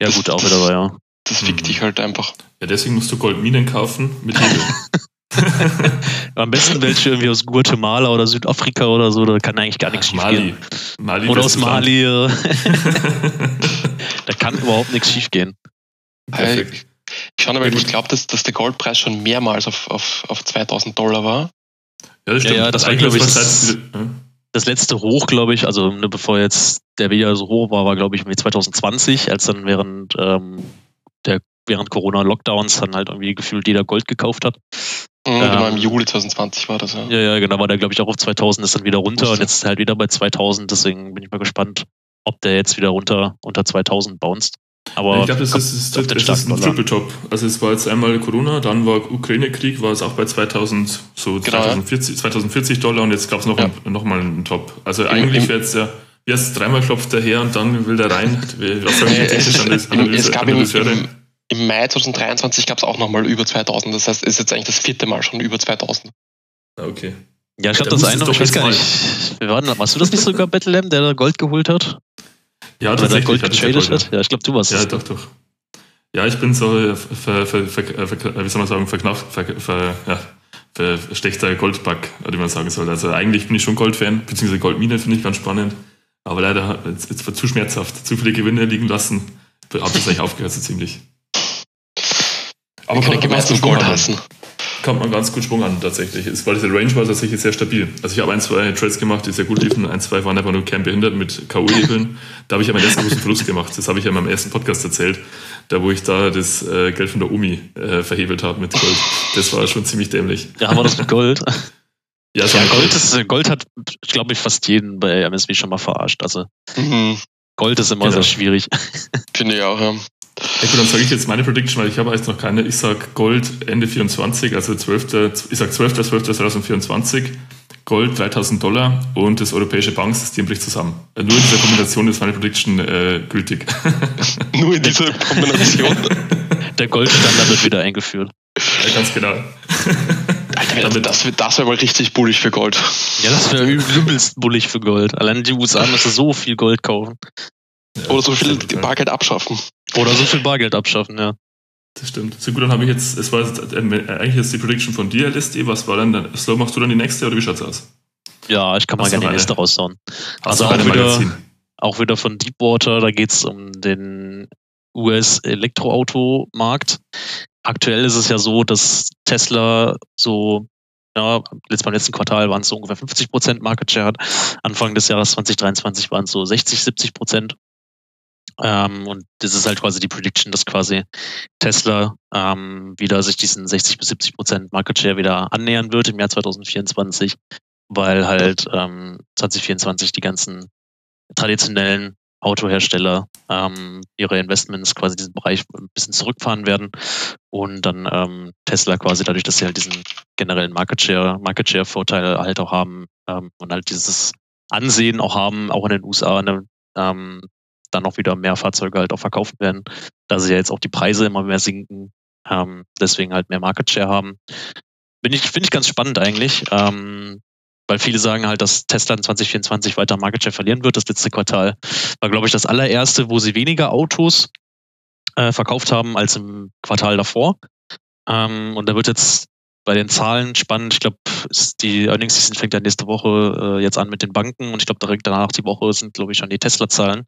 Ja, gut, auch wieder, ja. Das fickt Mhm. dich halt einfach. Ja, deswegen musst du Goldminen kaufen mit Hebel. Am besten welche irgendwie aus Guatemala oder Südafrika oder so, da kann eigentlich gar nichts schief Mali. gehen. Mali. Oder aus. Mali, da kann überhaupt nichts schief gehen. Perfekt. Ich aber, gut. ich glaube, dass, dass der Goldpreis schon mehrmals auf, auf, auf 2000 Dollar war. Ja, das stimmt. Ja, ja, das war, Eigentlich glaub ich, das-. Das letzte Hoch, glaube ich, also ne, bevor jetzt der wieder so hoch war, war, glaube ich, irgendwie 2020, als dann während ähm, der während Corona-Lockdowns dann halt irgendwie gefühlt jeder Gold gekauft hat. Mhm, Ähm, genau, Im Juli 2020 war das, ja. Ja, ja, genau, war der, glaube ich, auch auf 2000, ist dann wieder runter Wusste. und jetzt ist er halt wieder bei 2000, deswegen bin ich mal gespannt, ob der jetzt wieder runter unter 2000 bounced. Aber ich glaube, das ist, ist, auf das ist ein. Triple Top. Also es war jetzt einmal Corona, dann war Ukraine-Krieg, war es auch bei 2000, so Genau, ja. 2040, 2040 Dollar und jetzt gab es noch, Ja. ein, noch mal einen Top. Also eigentlich im- wäre jetzt ja, es, dreimal klopft der her und dann will der rein. Was sagen die Äh, es, technisch es, Analyse, es gab im, Analyseure? im, im Mai 2023 gab es auch nochmal über 2000. Das heißt, es ist jetzt eigentlich das vierte Mal schon über 2000. Ah, okay. ja, ich glaube, da das eine, es doch ich weiß jetzt gar nicht, wir waren, warst du das nicht sogar, Bethlehem, der da Gold geholt hat? Ja, Oder der tatsächlich. Gold ja getradet Gold, hat? Ja, ich glaube, du warst Ja, es. doch, doch. Ja, ich bin so, ver, ver, ver, wie soll man sagen, verknafft, ver, ja, ver, schlechter Goldback, wie man sagen soll. Also eigentlich bin ich schon Goldfan, beziehungsweise Goldmine finde ich ganz spannend. Aber leider, jetzt, jetzt war zu schmerzhaft, zu viele Gewinne liegen lassen. Habe das eigentlich aufgehört, so ziemlich. Aber kann ich gemeinsam ganz gut Gold hassen. an. Kommt man ganz gut Schwung an, tatsächlich. Es war diese Range war tatsächlich sehr stabil. Also ich habe ein, zwei Trades gemacht, die sehr gut liefen. Ein, zwei waren einfach nur kernbehindert mit K.O.-Hebeln. Da habe ich ja meinen ersten großen Verlust gemacht. Das habe ich ja in meinem ersten Podcast erzählt. Da, wo ich da das äh, Geld von der Omi äh, verhebelt habe mit Gold. Das war schon ziemlich dämlich. Ja, haben wir das mit Gold? Ja, Ja, Gold, ist, Gold hat, glaube ich, fast jeden bei MSW schon mal verarscht. Also Mhm, Gold ist immer Genau. sehr schwierig. Finde ich auch, ja. Ja gut, dann sage ich jetzt meine Prediction, weil ich habe jetzt noch keine. Ich sage Gold Ende 24, also 12. Ich sage 12.12.2024. Gold 3000 Dollar und das europäische Banksystem bricht zusammen. Äh, Nur in dieser Kombination ist meine Prediction äh, gültig. Nur in dieser Kombination. Der Goldstandard wird wieder eingeführt. ja, ganz genau. Alter, das, das wäre mal richtig bullig für Gold. Ja, das wäre übelst bullig für Gold. Allein die USA müssen so viel Gold kaufen. Ja, Oder so viel Bargeld abschaffen. Oder so viel Bargeld abschaffen, ja. Das stimmt. So gut, dann habe ich jetzt, es war jetzt, äh, eigentlich jetzt die Prediction von dir, LSD. Was war denn dann? Slow, machst du dann die nächste oder wie schaut's aus? Ja, ich kann mal gerne die nächste raushauen. Also auch wieder, auch wieder von Deepwater, da geht es um den US-Elektroautomarkt. Aktuell ist es ja so, dass Tesla so, ja, jetzt beim letzten Quartal waren es so ungefähr 50 Prozent Market Share hat. Anfang des Jahres 2023 waren es so 60, 70 Prozent. Ähm, und das ist halt quasi die Prediction, dass quasi Tesla ähm, wieder sich diesen 60 bis 70 Prozent Market Share wieder annähern wird im Jahr 2024, weil halt ähm, 2024 die ganzen traditionellen Autohersteller ähm, ihre Investments quasi diesen Bereich ein bisschen zurückfahren werden und dann ähm, Tesla quasi dadurch, dass sie halt diesen generellen Market Share, Market Share Vorteil halt auch haben ähm, und halt dieses Ansehen auch haben, auch in den USA eine, dann auch wieder mehr Fahrzeuge halt auch verkauft werden, da sie ja jetzt auch die Preise immer mehr sinken, ähm, deswegen halt mehr Market Share haben. Bin ich, finde ich ganz spannend eigentlich. Ähm, weil viele sagen halt, dass Tesla in 2024 weiter Market Share verlieren wird. Das letzte Quartal war, glaube ich, das allererste, wo sie weniger Autos äh, verkauft haben als im Quartal davor. Ähm, und da wird jetzt bei den Zahlen spannend. Ich glaube, die Earnings Season fängt ja nächste Woche äh, jetzt an mit den Banken und ich glaube, direkt danach die Woche sind, glaube ich, schon die Tesla-Zahlen.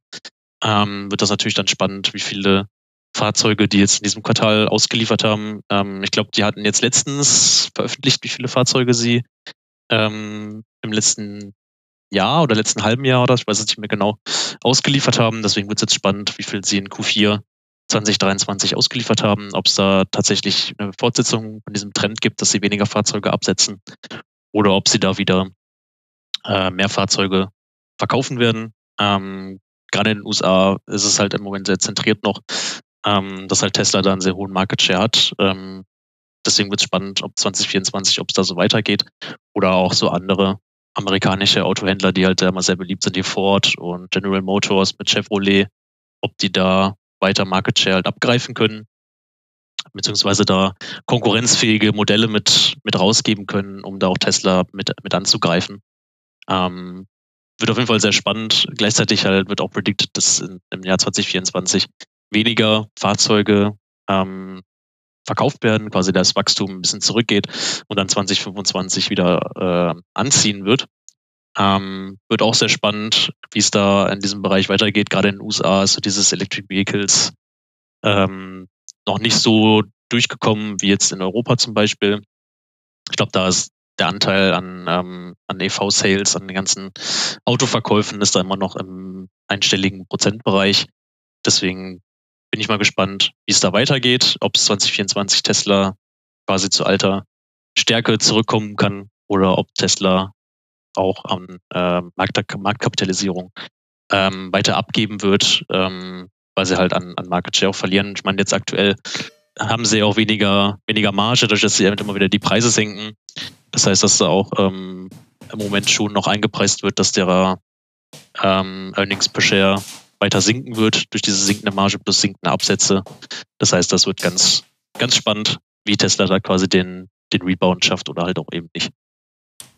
Ähm, wird das natürlich dann spannend, wie viele Fahrzeuge, die jetzt in diesem Quartal ausgeliefert haben. Ähm, ich glaube, die hatten jetzt letztens veröffentlicht, wie viele Fahrzeuge sie ähm, im letzten Jahr oder letzten halben Jahr oder ich weiß es nicht mehr genau ausgeliefert haben. Deswegen wird es jetzt spannend, wie viel sie in Q4 2023 ausgeliefert haben, ob es da tatsächlich eine Fortsetzung von diesem Trend gibt, dass sie weniger Fahrzeuge absetzen oder ob sie da wieder äh, mehr Fahrzeuge verkaufen werden. Ähm, gerade in den USA ist es halt im Moment sehr zentriert noch, ähm, dass halt Tesla da einen sehr hohen Market Share hat. Ähm, deswegen wird es spannend, ob 2024, ob es da so weitergeht oder auch so andere amerikanische Autohändler, die halt immer sehr beliebt sind, wie Ford und General Motors mit Chevrolet, ob die da weiter Market Share halt abgreifen können, beziehungsweise da konkurrenzfähige Modelle mit, mit rausgeben können, um da auch Tesla mit, mit anzugreifen. Ähm, wird auf jeden Fall sehr spannend. Gleichzeitig halt wird auch predicted, dass in, im Jahr 2024 weniger Fahrzeuge ähm, verkauft werden, quasi das Wachstum ein bisschen zurückgeht und dann 2025 wieder äh, anziehen wird. Ähm, wird auch sehr spannend, wie es da in diesem Bereich weitergeht. Gerade in den USA ist so dieses Electric Vehicles ähm, noch nicht so durchgekommen wie jetzt in Europa zum Beispiel. Ich glaube, da ist der Anteil an, ähm, an EV-Sales, an den ganzen Autoverkäufen ist da immer noch im einstelligen Prozentbereich. Deswegen bin ich mal gespannt, wie es da weitergeht, ob es 2024 Tesla quasi zu alter Stärke zurückkommen kann oder ob Tesla auch an äh, Markt Marktkapitalisierung ähm, weiter abgeben wird, ähm, weil sie halt an, an Market Share auch verlieren. Ich meine, jetzt aktuell haben sie auch weniger, weniger Marge, dadurch, dass sie immer wieder die Preise senken. Das heißt, dass da auch ähm, im Moment schon noch eingepreist wird, dass der ähm, Earnings per Share weiter sinken wird durch diese sinkende Marge plus sinkende Absätze. Das heißt, das wird ganz, ganz spannend, wie Tesla da quasi den, den Rebound schafft oder halt auch eben nicht.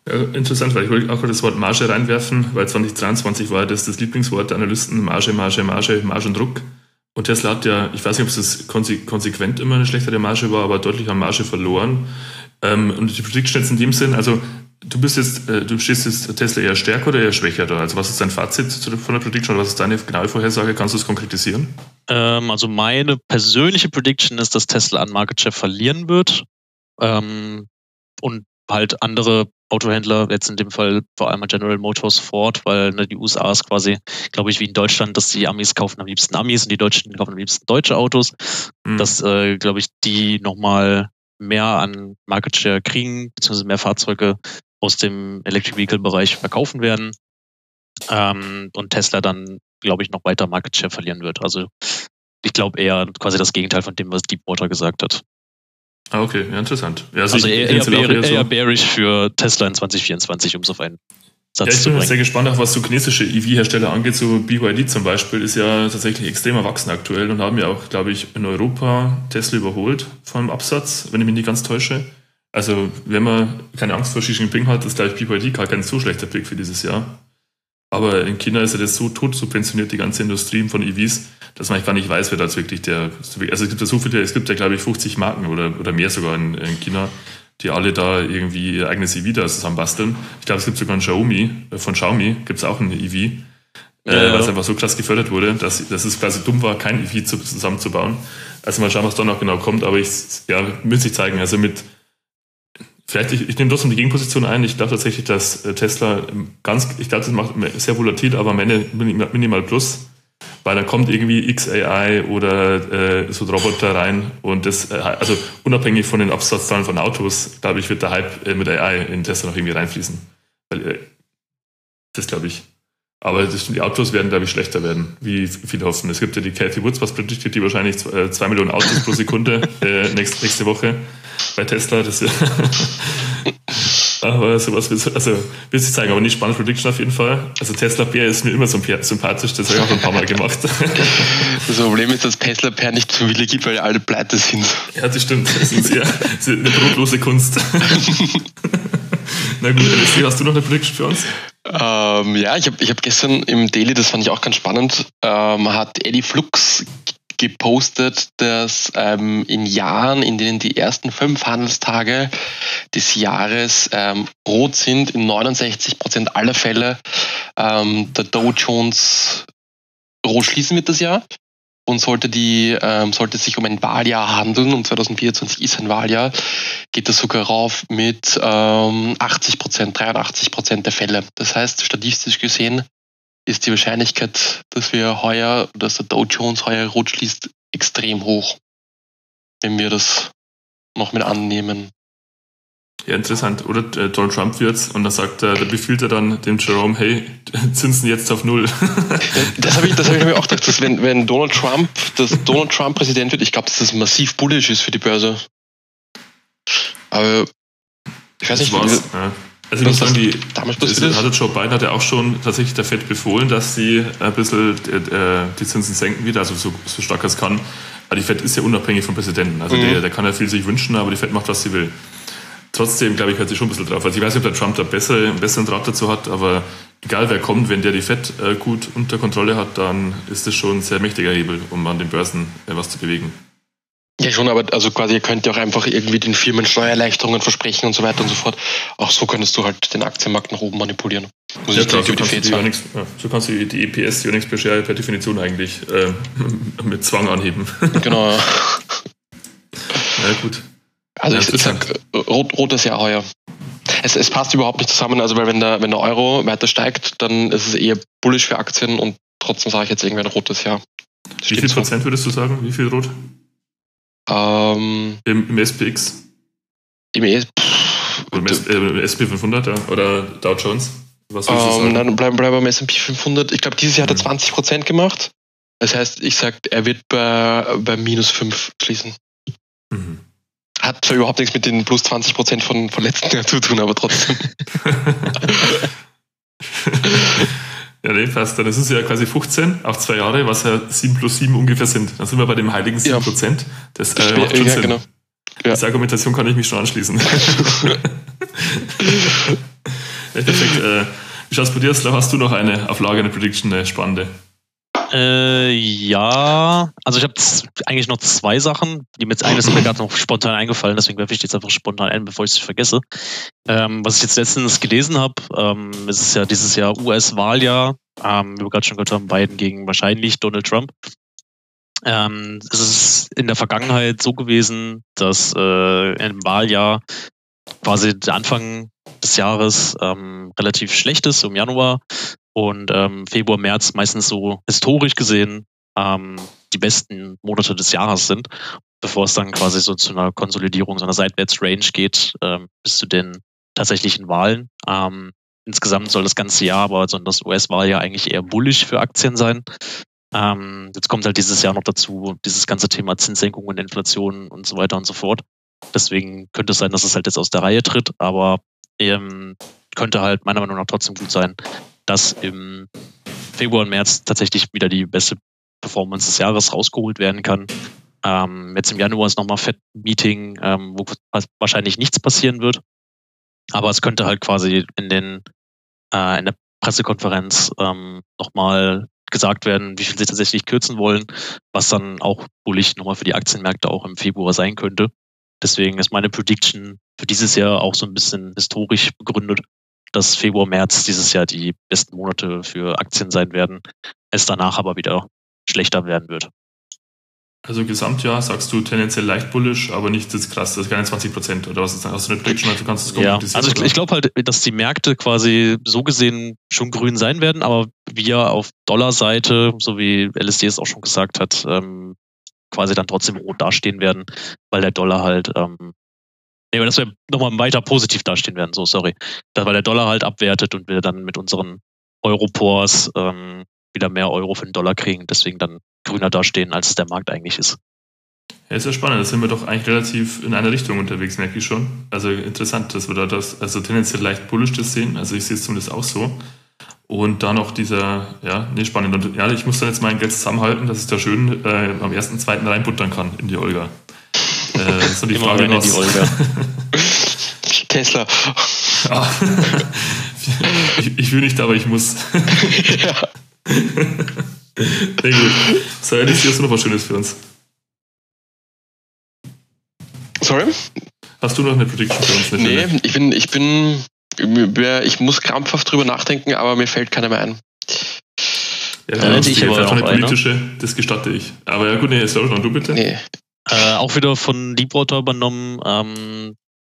Ja, interessant, weil ich wollte auch das Wort Marge reinwerfen, weil 2023 war das das Lieblingswort der Analysten, Marge, Marge, Marge, Margendruck. Und Tesla hat ja, ich weiß nicht, ob es konsequent immer eine schlechtere Marge war, aber deutlich an Marge verloren. Ähm, und die Prediction jetzt in dem Sinn, also Du bist jetzt, äh, du stehst jetzt Tesla eher stärker oder eher schwächer da? Also was ist dein Fazit von der Prediction oder was ist deine genaue Vorhersage? Kannst du es konkretisieren? Ähm, also meine persönliche Prediction ist, dass Tesla an Market Share verlieren wird ähm, und halt andere Autohändler, jetzt in dem Fall vor allem General Motors, Ford, weil ne, die USA ist quasi, glaube ich, wie in Deutschland, dass die Amis kaufen am liebsten Amis und die Deutschen kaufen am liebsten deutsche Autos. Mhm. Dass, äh, glaube ich, die nochmal mehr an Market Share kriegen, beziehungsweise mehr Fahrzeuge aus dem Electric Vehicle Bereich verkaufen werden ähm, und Tesla dann, glaube ich, noch weiter Market Share verlieren wird. Also ich glaube eher quasi das Gegenteil von dem, was Deepwater gesagt hat. Ah, okay, ja, interessant. Ja, also, also eher, eher, bear, so. eher bearish für Tesla in 2024, um es auf einen Satz ja, ich bin sehr gespannt, auch was so chinesische EV-Hersteller angeht. So BYD zum Beispiel ist ja tatsächlich extrem erwachsen aktuell und haben ja auch, glaube ich, in Europa Tesla überholt vom Absatz, wenn ich mich nicht ganz täusche. Also, wenn man keine Angst vor Xi Jinping hat, ist, glaube ich, BYD gar kein so schlechter Pick für dieses Jahr. Aber in China ist ja das so tot subventioniert, die ganze Industrie von EVs, dass man gar nicht weiß, wer da jetzt wirklich der. Also es gibt ja so viele, es gibt ja glaube ich 50 Marken oder, oder mehr sogar in, in China, die alle da irgendwie ihr eigenes EV da zusammen basteln. Ich glaube, es gibt sogar ein Xiaomi, äh, von Xiaomi gibt es auch ein EV, äh, ja, äh, was einfach so krass gefördert wurde, dass, dass es quasi dumm war, kein EV zusammenzubauen. Also mal schauen, was da noch genau kommt, aber ich, ja, müsste sich zeigen. Also mit Vielleicht, ich, ich nehme trotzdem die Gegenposition ein. Ich glaube tatsächlich, dass äh, Tesla ganz, ich glaube, das macht sehr volatil, aber am Ende minimal plus, weil dann kommt irgendwie XAI oder äh, so Roboter rein und das, äh, also unabhängig von den Absatzzahlen von Autos, glaube ich, wird der Hype äh, mit AI in Tesla noch irgendwie reinfließen. Weil, das glaube ich. Aber das, die Autos werden, glaube ich, schlechter werden, wie viele hoffen. Es gibt ja die Cathy Woods, was prediktiert die wahrscheinlich zwei Millionen Autos pro Sekunde äh, nächste, nächste Woche bei Tesla. Das aber sowas wird also will sich zeigen, aber nicht spannend Prediction auf jeden Fall. Also Tesla Bär ist mir immer sympathisch, das habe ich auch ein paar Mal gemacht. Das Problem ist, dass Tesla Bär nicht so viele gibt, weil alle pleite sind. Ja, das stimmt. Das ist ja eine brotlose Kunst. Na gut, Alessi, hast du noch eine Prediction für uns? Ähm, ja, ich habe ich hab gestern im Daily, das fand ich auch ganz spannend, ähm, hat Eddie Flux gepostet, dass ähm, in Jahren, in denen die ersten fünf Handelstage des Jahres ähm, rot sind, in 69 Prozent aller Fälle ähm, der Dow Jones rot schließen wird das Jahr. Und sollte, die, ähm, sollte es sich um ein Wahljahr handeln, und 2024 ist ein Wahljahr, geht das sogar rauf mit ähm, 80 Prozent, 83 Prozent der Fälle. Das heißt, statistisch gesehen ist die Wahrscheinlichkeit, dass wir heuer, dass der Dow Jones heuer rot schließt, extrem hoch, wenn wir das noch mit annehmen. Ja, interessant. Oder äh, Donald Trump wird's und dann sagt er, da befiehlt er dann dem Jerome, hey, Zinsen jetzt auf null. das habe ich, das hab ich mir auch gedacht, dass wenn, wenn Donald Trump, dass Donald Trump Präsident wird, ich glaube, dass das massiv bullish ist für die Börse. Aber ich weiß das nicht, war's, ja. Also ich muss sagen, die, damals das, hatte Joe Biden hat ja auch schon tatsächlich der Fed befohlen, dass sie ein bisschen äh, die Zinsen senken wieder, also so, so stark es kann. Aber die Fed ist ja unabhängig vom Präsidenten. Also mhm. der, der kann ja viel sich wünschen, aber die Fed macht, was sie will. Trotzdem, glaube ich, hört sie schon ein bisschen drauf. Also ich weiß nicht, ob der Trump da bessere, einen besseren Draht dazu hat, aber egal wer kommt, wenn der die Fed äh, gut unter Kontrolle hat, dann ist das schon ein sehr mächtiger Hebel, um an den Börsen äh, was zu bewegen. Ja, schon, aber also quasi, ihr könnt ja auch einfach irgendwie den Firmen Steuererleichterungen versprechen und so weiter und so fort. Auch so könntest du halt den Aktienmarkt nach oben manipulieren. Muss ja, klar, so, kannst die Earnings, ja, so kannst du die EPS, die per Share, per Definition eigentlich äh, mit Zwang anheben. Genau. ja, gut. Also ja, ich sag, rot, rotes Jahr heuer. Es, es passt überhaupt nicht zusammen, also weil wenn der, wenn der Euro weiter steigt, dann ist es eher bullish für Aktien und trotzdem sage ich jetzt irgendwie ein rotes Jahr. Wie viel Prozent würdest du sagen? Wie viel rot? Ähm, Im, Im SPX? Im, oder im, äh, SP 500 ja? oder Dow Jones? Was würdest ähm, du sagen? Dann bleiben wir beim S&P 500. Ich glaube, dieses Jahr hat er 20% mhm. gemacht. Das heißt, ich sage, er wird bei, bei minus 5 schließen. Mhm. Hat zwar überhaupt nichts mit den plus 20% von, von letzten Jahr zu tun, aber trotzdem. Ja, nee, fast. Dann ist es ja quasi 15 auf zwei Jahre, was ja 7 plus 7 ungefähr sind. Dann sind wir bei dem heiligen 7 Prozent. Ja. Das äh, macht schon ja, Sinn. Genau. Ja. Diese Argumentation kann ich mich schon anschließen. ja, perfekt. Äh, wie es bei dir aus? Hast du noch eine auf Lager, eine Prediction, eine spannende? Äh, ja, also ich habe eigentlich noch zwei Sachen, die mir jetzt eine ist mir gerade noch spontan eingefallen, deswegen werfe ich jetzt einfach spontan ein, bevor ich es vergesse. Ähm, was ich jetzt letztens gelesen habe, ähm, ist es ja dieses Jahr US-Wahljahr, ähm, wie wir gerade schon gehört haben, Biden gegen wahrscheinlich Donald Trump. Ähm, es ist in der Vergangenheit so gewesen, dass äh, im Wahljahr quasi der Anfang des Jahres ähm, relativ schlecht ist, im Januar und ähm, Februar, März meistens so historisch gesehen ähm, die besten Monate des Jahres sind, bevor es dann quasi so zu einer Konsolidierung, so einer Seitwärts-Range geht, ähm, bis zu den tatsächlichen Wahlen. Ähm, insgesamt soll das ganze Jahr, aber so das US-Wahljahr eigentlich eher bullig für Aktien sein. Ähm, jetzt kommt halt dieses Jahr noch dazu dieses ganze Thema Zinssenkung und Inflation und so weiter und so fort. Deswegen könnte es sein, dass es halt jetzt aus der Reihe tritt, aber ähm, könnte halt meiner Meinung nach trotzdem gut sein, dass im Februar und März tatsächlich wieder die beste Performance des Jahres rausgeholt werden kann. Ähm, jetzt im Januar ist nochmal Fed-Meeting, ähm, wo wahrscheinlich nichts passieren wird. Aber es könnte halt quasi in den äh, in der Pressekonferenz ähm, nochmal gesagt werden, wie viel sie tatsächlich kürzen wollen, was dann auch bullig nochmal für die Aktienmärkte auch im Februar sein könnte. Deswegen ist meine Prediction für dieses Jahr auch so ein bisschen historisch begründet, dass Februar, März dieses Jahr die besten Monate für Aktien sein werden, es danach aber wieder schlechter werden wird. Also Gesamtjahr sagst du tendenziell leicht bullish, aber nicht das krass, das ist keine 20 Prozent oder was ist dann? Hast du eine Prediction, also kannst du es Ja, also ich, ich glaube halt, dass die Märkte quasi so gesehen schon grün sein werden, aber wir auf Dollarseite, so wie LSD es auch schon gesagt hat, ähm, quasi dann trotzdem rot dastehen werden, weil der Dollar halt, ähm, nee, dass wir nochmal weiter positiv dastehen werden, so sorry, weil der Dollar halt abwertet und wir dann mit unseren Europors ähm, wieder mehr Euro für den Dollar kriegen, deswegen dann grüner dastehen, als der Markt eigentlich ist. Ja, ist ja spannend. Da sind wir doch eigentlich relativ in einer Richtung unterwegs, merke ich schon. Also interessant, dass wir da das, also tendenziell leicht bullish das sehen. Also ich sehe es zumindest auch so. Und da noch dieser, ja, nee, spannend. Und ja, ich muss dann jetzt mein Geld zusammenhalten, dass ich da schön äh, am ersten, zweiten reinbuttern kann in die Olga. Äh, so die Frage in die Olga. Tesla. Ah. ich, ich will nicht, aber ich muss. ja. Sehr gut. Sei hast du noch was Schönes für uns? Sorry? Hast du noch eine Prediction für uns? Nee, ich bin, ich bin, ich muss krampfhaft drüber nachdenken, aber mir fällt keiner mehr ein. Ja, dann hätte ich aber auch eine politische, eine. das gestatte ich. Aber ja gut, nee, sorry, noch du bitte. Nee. Äh, auch wieder von Deepwater übernommen. Ähm,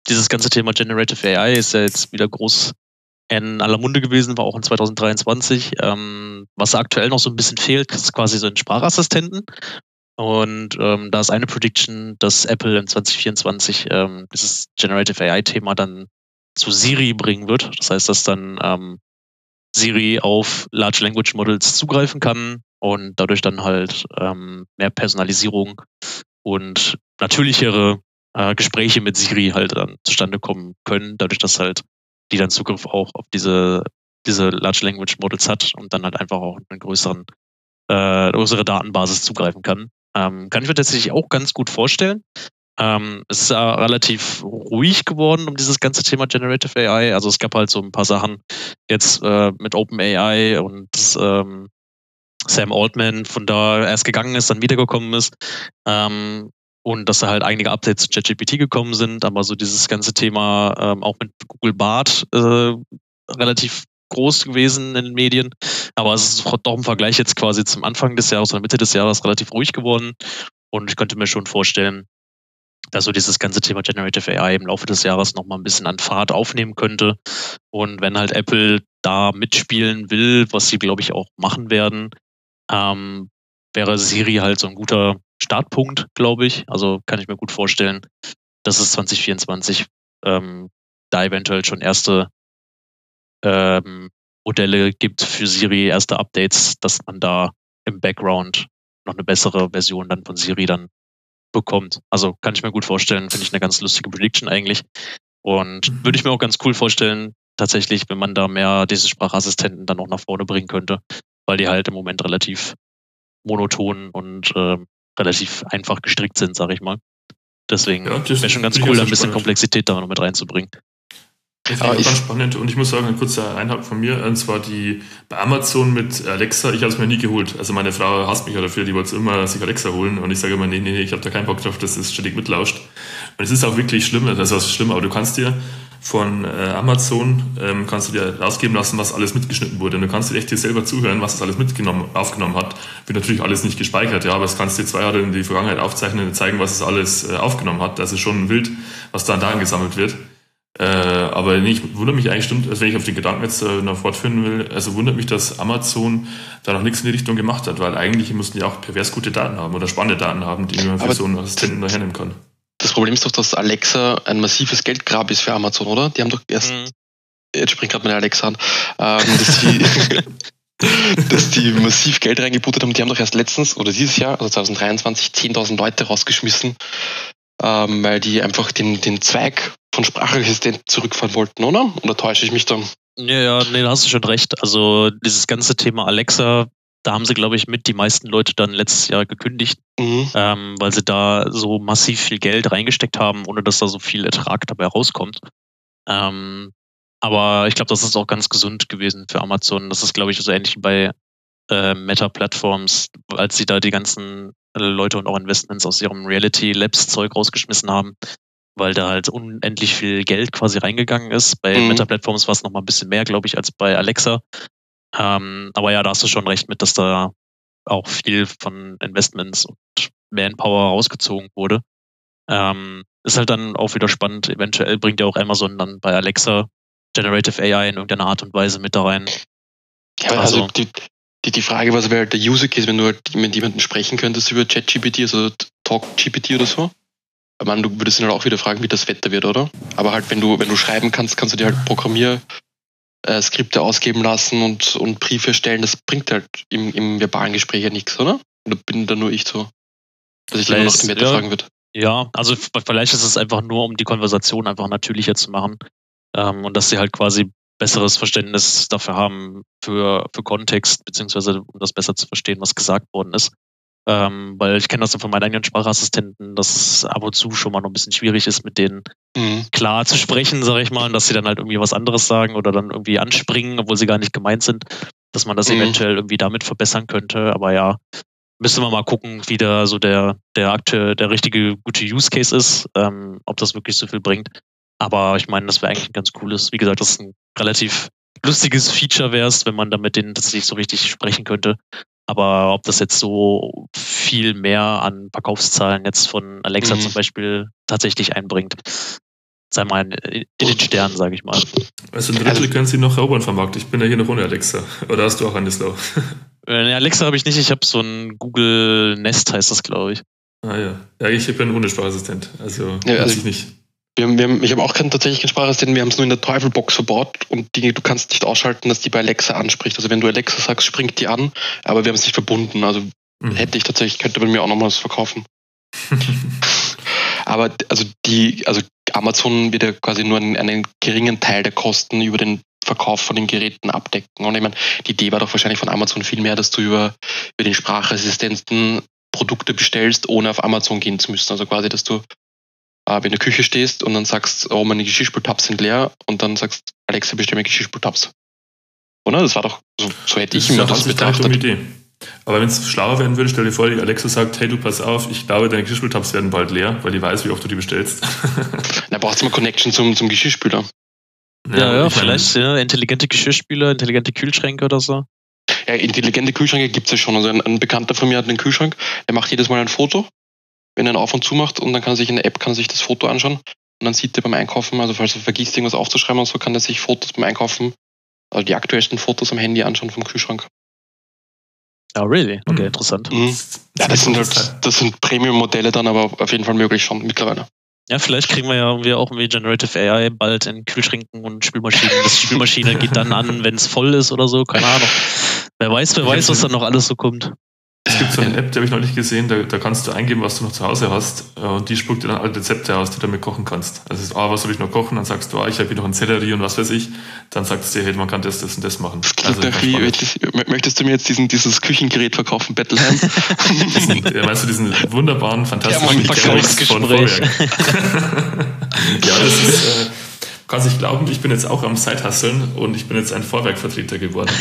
dieses ganze Thema Generative AI ist ja jetzt wieder groß in aller Munde gewesen, war auch in 2023. Ähm, was aktuell noch so ein bisschen fehlt, ist quasi so ein Sprachassistenten. Und ähm, da ist eine Prediction, dass Apple in 2024 ähm, dieses Generative AI-Thema dann zu Siri bringen wird. Das heißt, dass dann ähm, Siri auf Large Language Models zugreifen kann und dadurch dann halt ähm, mehr Personalisierung und natürlichere äh, Gespräche mit Siri halt dann zustande kommen können, dadurch, dass halt die dann Zugriff auch auf diese, diese Large Language Models hat und dann halt einfach auch eine größeren, äh, größere Datenbasis zugreifen kann. Ähm, kann ich mir tatsächlich auch ganz gut vorstellen. Ähm, es ist ja relativ ruhig geworden um dieses ganze Thema Generative AI. Also es gab halt so ein paar Sachen jetzt äh, mit OpenAI und ähm, Sam Altman von da erst gegangen ist, dann wiedergekommen ist. Ähm, und dass da halt einige Updates zu ChatGPT gekommen sind, aber so dieses ganze Thema ähm, auch mit Google Bart äh, relativ groß gewesen in den Medien. Aber es ist doch im Vergleich jetzt quasi zum Anfang des Jahres oder Mitte des Jahres relativ ruhig geworden. Und ich könnte mir schon vorstellen, dass so dieses ganze Thema Generative AI im Laufe des Jahres nochmal ein bisschen an Fahrt aufnehmen könnte. Und wenn halt Apple da mitspielen will, was sie, glaube ich, auch machen werden, ähm, wäre Siri halt so ein guter Startpunkt, glaube ich. Also kann ich mir gut vorstellen, dass es 2024 ähm, da eventuell schon erste ähm, Modelle gibt für Siri, erste Updates, dass man da im Background noch eine bessere Version dann von Siri dann bekommt. Also kann ich mir gut vorstellen, finde ich eine ganz lustige Prediction eigentlich. Und mhm. würde ich mir auch ganz cool vorstellen, tatsächlich, wenn man da mehr diese Sprachassistenten dann auch nach vorne bringen könnte, weil die halt im Moment relativ monoton und äh, relativ einfach gestrickt sind, sage ich mal. Deswegen ja, wäre schon ganz cool, da ein bisschen. Komplexität da noch mit reinzubringen. Das finde ich ganz spannend. Und ich muss sagen, ein kurzer Einhalt von mir, und zwar die bei Amazon mit Alexa, ich habe es mir nie geholt. Also meine Frau hasst mich ja dafür, die wollte immer sich Alexa holen und ich sage immer, nee, nee, nee, ich habe da keinen Bock drauf, dass es ständig mitlauscht. Und es ist auch wirklich schlimm, also was schlimm, aber du kannst dir von äh, Amazon ähm, kannst du dir rausgeben lassen, was alles mitgeschnitten wurde. Und du kannst dir echt dir selber zuhören, was das alles mitgenommen, aufgenommen hat. Wird natürlich alles nicht gespeichert, ja, aber es kannst dir zwei Jahre in die Vergangenheit aufzeichnen und zeigen, was es alles äh, aufgenommen hat. Das ist schon wild, was da an Daten gesammelt wird. Äh, aber nee, ich wundere mich eigentlich, stimmt, also wenn ich auf den Gedanken jetzt äh, noch fortführen will, also wundert mich, dass Amazon da noch nichts in die Richtung gemacht hat, weil eigentlich müssten die auch pervers gute Daten haben oder spannende Daten haben, die man für aber so einen Assistenten da hernehmen kann. Das Problem ist doch, dass Alexa ein massives Geldgrab ist für Amazon, oder? Die haben doch erst, mhm. jetzt springt gerade meine Alexa an, ähm, dass, die, dass die massiv Geld reingebuttert haben. Die haben doch erst letztens oder dieses Jahr, also 2023, 10.000 Leute rausgeschmissen, ähm, weil die einfach den, den Zweig von Sprachassistent zurückfahren wollten, oder? Oder täusche ich mich da? Ja, ja, nee, da hast du schon recht. Also dieses ganze Thema Alexa da haben sie, glaube ich, mit die meisten Leute dann letztes Jahr gekündigt, Mhm. ähm, weil sie da so massiv viel Geld reingesteckt haben, ohne dass da so viel Ertrag dabei rauskommt. Ähm, aber ich glaube, das ist auch ganz gesund gewesen für Amazon. Das ist, glaube ich, so ähnlich wie bei äh, Meta-Plattforms, als sie da die ganzen äh, Leute und auch Investments aus ihrem Reality Labs-Zeug rausgeschmissen haben, weil da halt unendlich viel Geld quasi reingegangen ist. Bei Mhm. Meta-Plattforms war es nochmal ein bisschen mehr, glaube ich, als bei Alexa. Ähm, aber ja, da hast du schon recht mit, dass da auch viel von Investments und Manpower rausgezogen wurde. Ähm, ist halt dann auch wieder spannend. Eventuell bringt ja auch Amazon dann bei Alexa Generative AI in irgendeiner Art und Weise mit da rein. Ja, also Also- die, die, die Frage, was wäre halt der User Case, wenn du halt mit jemandem sprechen könntest über ChatGPT, also TalkGPT oder so? Meine, du würdest ihn halt auch wieder fragen, wie das Wetter wird, oder? Aber halt, wenn du, wenn du schreiben kannst, kannst du dir halt Programmier äh, ausgeben lassen und, und Briefe stellen. Das bringt halt im, im verbalen Gespräch ja nichts, oder? Oder bin da nur ich so? Dass ich immer nach dem Wetter Ja. fragen würde. Ja, also vielleicht ist es einfach nur, um die Konversation einfach natürlicher zu machen. Ähm, und dass sie halt quasi besseres Verständnis dafür haben für, für Kontext, beziehungsweise um das besser zu verstehen, was gesagt worden ist. Ähm, weil ich kenne das ja von meinen eigenen Sprachassistenten, dass es ab und zu schon mal noch ein bisschen schwierig ist, mit denen Mhm. klar zu sprechen, sage ich mal, und dass sie dann halt irgendwie was anderes sagen oder dann irgendwie anspringen, obwohl sie gar nicht gemeint sind, dass man das Mhm. eventuell irgendwie damit verbessern könnte. Aber ja, müssen wir mal gucken, wie da so der, der aktuelle, der richtige gute Use Case ist, ähm, ob das wirklich so viel bringt. Aber ich meine, das wäre eigentlich ein ganz cooles, wie gesagt, das ist ein relativ lustiges Feature wär's, wenn man damit denen tatsächlich so richtig sprechen könnte. Aber ob das jetzt so viel mehr an Verkaufszahlen jetzt von Alexa Mhm. zum Beispiel tatsächlich einbringt, sei mal in, in den Sternen, sage ich mal. Also ein Drittel können sie noch erobern vom Markt. Ich bin ja hier noch ohne Alexa. Oder hast du auch Slow? Äh, Alexa habe ich nicht, ich habe so ein Google Nest, heißt das, glaube ich. Ah ja. Ja, ich bin ohne Sprachassistent. Also, Ja, weiß also- ich nicht. Wir haben, wir haben, ich habe auch keinen tatsächlich keinen Sprachassistenten, wir haben es nur in der Teufelbox verbaut und die, du kannst nicht ausschalten, dass die bei Alexa anspricht. Also wenn du Alexa sagst, springt die an, aber wir haben es nicht verbunden. Also Hm. hätte ich tatsächlich, könnte man mir auch noch mal was verkaufen. Aber also die, also Amazon wird ja quasi nur einen, einen geringen Teil der Kosten über den Verkauf von den Geräten abdecken. Und ich meine, die Idee war doch wahrscheinlich von Amazon viel mehr, dass du über, über den Sprachassistenten Produkte bestellst, ohne auf Amazon gehen zu müssen. Also quasi, dass du wenn du in der Küche stehst und dann sagst, oh, meine Geschirrspültabs sind leer und dann sagst, Alexa, bestell mir Geschirrspültabs. Oder? Das war doch, so, so hätte Das ich ja das betrachtet. dumme Idee. Aber wenn es schlauer werden würde, stell dir vor, die Alexa sagt, hey, du pass auf, ich glaube, deine Geschirrspültabs werden bald leer, weil die weiß, wie oft du die bestellst. Da brauchst du mal Connection zum, zum Geschirrspüler. Ja, ja, meine, vielleicht ja, intelligente Geschirrspüler, intelligente Kühlschränke oder so. Ja, intelligente Kühlschränke gibt es ja schon. Also ein, ein Bekannter von mir hat einen Kühlschrank, der macht jedes Mal ein Foto, wenn er ihn auf und zu macht und dann kann er sich in der App kann er sich das Foto anschauen und dann sieht er beim Einkaufen, also falls er vergisst, irgendwas aufzuschreiben und so, kann er sich Fotos beim Einkaufen, also die aktuellsten Fotos am Handy anschauen vom Kühlschrank. Ja, really? Okay, Hm. interessant. Mhm. Ja, das sind halt, das sind Premium-Modelle dann, aber auf jeden Fall möglich schon mittlerweile. Ja, vielleicht kriegen wir ja irgendwie auch irgendwie Generative AI bald in Kühlschränken und Spülmaschinen. Das Spülmaschine geht dann an, wenn es voll ist oder so, keine Ahnung. Wer weiß, wer weiß, was da noch alles so kommt. Es gibt so eine App, die habe ich noch nicht gesehen, da, da kannst du eingeben, was du noch zu Hause hast äh, und die spuckt dir dann alle Rezepte aus, die du damit kochen kannst. Also ah, was soll ich noch kochen? Dann sagst du, ah, ich habe hier noch einen Sellerie und was weiß ich. Dann sagt es dir, hey, man kann das, das und das machen. Also, wie, möchtest, du mir jetzt diesen, dieses Küchengerät verkaufen, diesen, äh, meinst du diesen wunderbaren, fantastischen Ja, Verkaufsgespräch. Vorwerk? ja, das ist, äh, kannst nicht glauben, ich bin jetzt auch am Sidehusseln und ich bin jetzt ein Vorwerkvertreter geworden.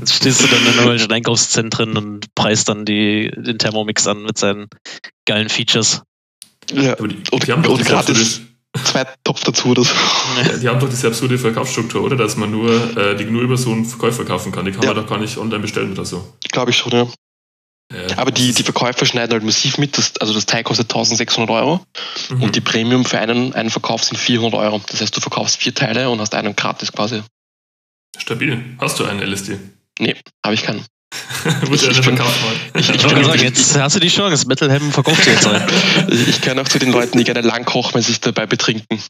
Jetzt stehst du dann in irgendwelchen Einkaufszentren und preist dann die, den Thermomix an mit seinen geilen Features. ja. Aber die, Und- die haben doch und diese gratis. Zwei Topf dazu oder so. die haben doch diese absurde Verkaufsstruktur, oder? Dass man nur, äh, die nur über so einen Verkäufer kaufen kann. Die kann Ja. man doch gar nicht online bestellen oder so. Glaube ich schon, ja. Aber die, die Verkäufer schneiden halt massiv mit. Das, also das Teil kostet 1600 Euro Mhm. und die Premium für einen, einen Verkauf sind 400 Euro. Das heißt, du verkaufst vier Teile und hast einen gratis quasi. Stabil. Hast du einen LSD? Nee, habe ich keinen. Ich bin- verkauft ich- bin sagen, jetzt hast du die Chance. Metalham verkauft dir jetzt ein. Ich, ich gehöre auch zu den Leuten, die gerne lang kochen, wenn sie sich dabei betrinken.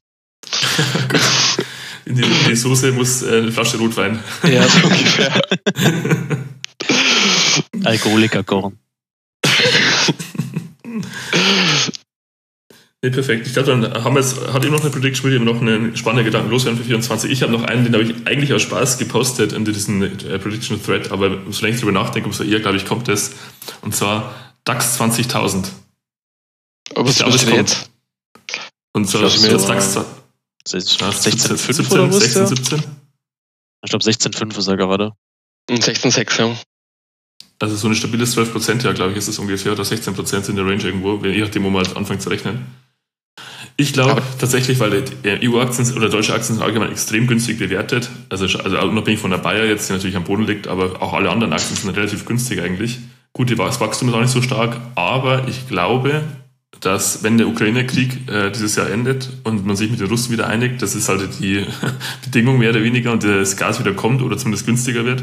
In die, in die Soße muss äh, eine Flasche Rotwein. Ja, so ungefähr. Alkoholiker kochen. Nee, perfekt. Ich glaube, dann haben wir jetzt, hat eben noch eine Prediction, würde noch einen spannenden Gedanken loswerden für 24. Ich habe noch einen, den habe ich eigentlich aus Spaß gepostet in diesen äh, Prediction Thread, aber solange ich drüber nachdenke, umso eher, glaube ich, kommt das. Und zwar DAX 20.000. Aber was ist jetzt? Und zwar ist jetzt DAX 16,5 oder was? 16, 17? Ich glaube 16,5 ist er gerade. 16,6, ja. Also so ein stabiles 12% ja, glaube ich, ist es ungefähr, oder 16% in der Range irgendwo, je nachdem, wo man halt anfängt zu rechnen. Ich glaube tatsächlich, weil EU-Aktien oder deutsche Aktien sind allgemein extrem günstig bewertet. Also, also unabhängig von der Bayer jetzt, die natürlich am Boden liegt, aber auch alle anderen Aktien sind relativ günstig eigentlich. Gut, das Wachstum ist auch nicht so stark, aber ich glaube, dass wenn der Ukraine-Krieg äh, dieses Jahr endet und man sich mit den Russen wieder einigt, das ist halt die Bedingung mehr oder weniger und das Gas wieder kommt oder zumindest günstiger wird,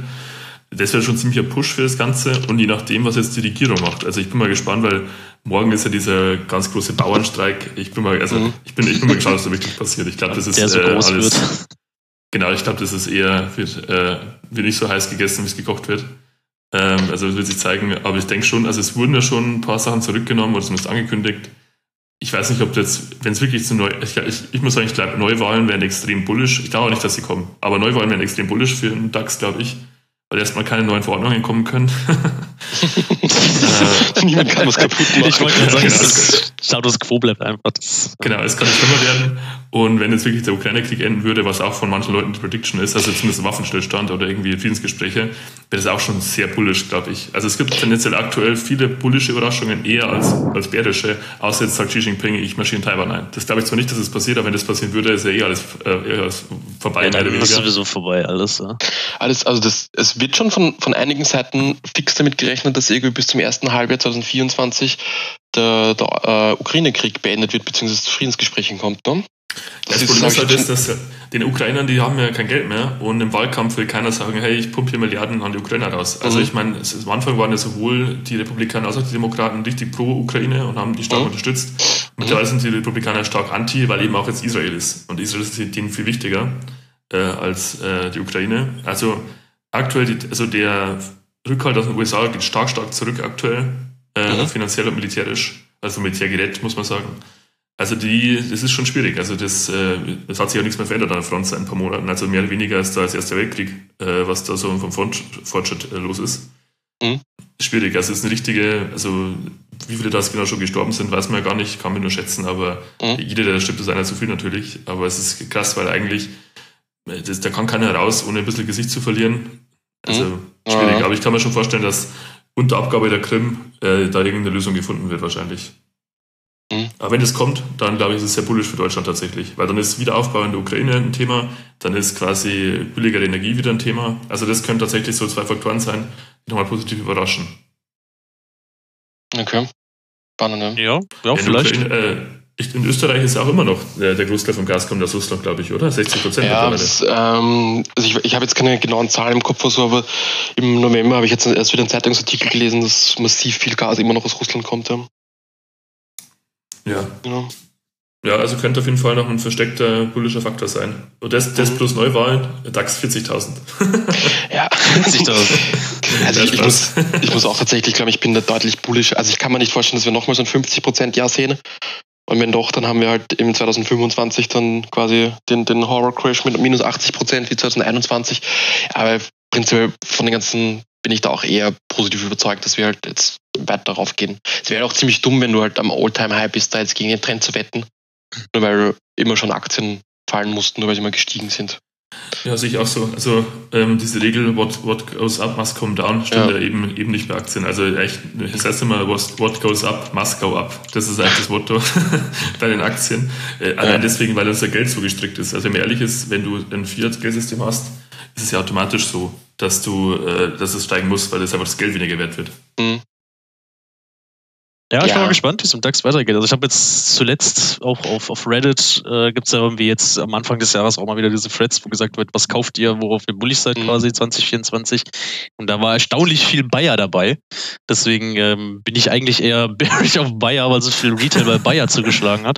das wäre schon ein Push für das Ganze und je nachdem, was jetzt die Regierung macht. Also ich bin mal gespannt, weil morgen ist ja dieser ganz große Bauernstreik. Ich bin mal, also mhm. ich bin, ich bin mal gespannt, was da wirklich passiert. Ich glaube, das ist so äh, alles. Wird. Genau, ich glaube, das ist eher wird, äh, wird nicht so heiß gegessen, wie es gekocht wird. Ähm, also das wird sich zeigen. Aber ich denke schon, also es wurden ja schon ein paar Sachen zurückgenommen oder zumindest angekündigt. Ich weiß nicht, ob jetzt, wenn es wirklich zu neu, ich, ich, ich muss sagen, ich glaube, Neuwahlen werden extrem bullisch. Ich glaube auch nicht, dass sie kommen. Aber Neuwahlen werden extrem bullisch für den DAX, glaube ich weil erstmal keine neuen Verordnungen kommen können. Niemand kann was kaputt machen. Ich wollte gerade sagen, genau, das Status Quo bleibt einfach. Das genau, es kann nicht schlimmer werden. Und wenn jetzt wirklich der Ukraine-Krieg enden würde, was auch von manchen Leuten die Prediction ist, also zumindest Waffenstillstand oder irgendwie Friedensgespräche, wäre das auch schon sehr bullisch, glaube ich. Also es gibt tendenziell aktuell viele bullische Überraschungen eher als, als bärische, außer jetzt sagt Xi Jinping, ich marschiere in Taiwan ein. Das glaube ich zwar nicht, dass es passiert, aber wenn das passieren würde, ist ja eh alles, äh, eher alles vorbei. Ja, dann ist sowieso vorbei, alles. Ja. Alles, also das, es wird schon von, von einigen Seiten fix damit gerechnet, dass irgendwie bis zum ersten Halbjahr 2024 der, der äh, Ukraine-Krieg beendet wird, beziehungsweise zu Friedensgesprächen kommt. Ne? Das, das Problem ist halt das, dass den Ukrainern, die haben ja kein Geld mehr und im Wahlkampf will keiner sagen, hey, ich pumpe hier Milliarden an die Ukrainer raus. Also mhm. ich meine, am Anfang waren ja sowohl die Republikaner als auch die Demokraten richtig pro Ukraine und haben die stark mhm. unterstützt. Mittlerweile sind die Republikaner stark anti, weil eben auch jetzt Israel ist. Und Israel ist denen viel wichtiger äh, als äh, die Ukraine. Also aktuell, die, also der Rückhalt aus den USA geht stark, stark zurück aktuell, äh, mhm. finanziell und militärisch, also Militärgerät, muss man sagen. Also die, das ist schon schwierig. Also das, äh, das hat sich ja nichts mehr verändert an der Front seit ein paar Monaten. Also mehr oder weniger als da als Erster Weltkrieg, äh, was da so vom Fortschritt äh, los ist. Mhm. Schwierig. Also es ist eine richtige, also wie viele da genau schon gestorben sind, weiß man ja gar nicht, kann man nur schätzen, aber mhm. jeder, der stirbt, ist einer zu viel natürlich. Aber es ist krass, weil eigentlich, äh, das, da kann keiner raus, ohne ein bisschen Gesicht zu verlieren. Also mhm. Schwierig. Aber ich kann mir schon vorstellen, dass unter Abgabe der Krim äh, da irgendeine Lösung gefunden wird wahrscheinlich. Mhm. Aber wenn das kommt, dann glaube ich, ist es sehr bullisch für Deutschland tatsächlich. Weil dann ist Wiederaufbau in der Ukraine ein Thema, dann ist quasi billigere Energie wieder ein Thema. Also das können tatsächlich so zwei Faktoren sein, die nochmal positiv überraschen. Okay. Spannend, ja. Ja, vielleicht. Ukraine, äh, in Österreich ist auch immer noch der, der Großteil vom Gas kommt aus Russland, glaube ich, oder? 60 Prozent. Ja, das, ähm, also ich, ich habe jetzt keine genauen Zahlen im Kopf, so, aber im November habe ich jetzt erst wieder einen Zeitungsartikel gelesen, dass massiv viel Gas immer noch aus Russland kommt. Ja. Ja. ja. Ja, also könnte auf jeden Fall noch ein versteckter bullischer Faktor sein. Und das, das mhm. plus Neuwahlen, DAX 40.000. ja, 40.000. Also ich, ich, muss, ich muss auch tatsächlich, glaube ich, bin da deutlich bullisch. Also ich kann mir nicht vorstellen, dass wir nochmal so ein 50% Jahr sehen. Und wenn doch, dann haben wir halt im 2025 dann quasi den, den Horror Crash mit minus 80% wie 2021. Aber prinzipiell von den ganzen bin ich da auch eher positiv überzeugt, dass wir halt jetzt weiter darauf gehen. Es wäre auch ziemlich dumm, wenn du halt am All-Time-High bist, da jetzt gegen den Trend zu wetten. Nur weil immer schon Aktien fallen mussten, nur weil sie immer gestiegen sind. Ja, sehe ich auch so. Also ähm, diese Regel, what, what goes up must come down, stimmt ja. ja, eben, eben nicht bei Aktien. Also echt, das heißt immer, what, what goes up must go up. Das ist eigentlich das Motto bei den Aktien. Äh, allein ja. deswegen, weil unser Geld so gestrickt ist. Also wenn man ehrlich ist, wenn du ein Fiat-Geldsystem hast, ist es ja automatisch so, dass du, äh, dass es steigen muss, weil es einfach das Geld weniger wert wird. Mhm. Ja, ich ja. bin mal gespannt, wie es im DAX weitergeht. Also ich habe jetzt zuletzt auch auf, auf Reddit äh, gibt es ja irgendwie jetzt am Anfang des Jahres auch mal wieder diese Threads, wo gesagt wird, was kauft ihr, worauf ihr bullig seid mhm. quasi 2024. Und da war erstaunlich viel Bayer dabei. Deswegen ähm, bin ich eigentlich eher bearish auf Bayer, weil so viel Retail bei Bayer zugeschlagen hat.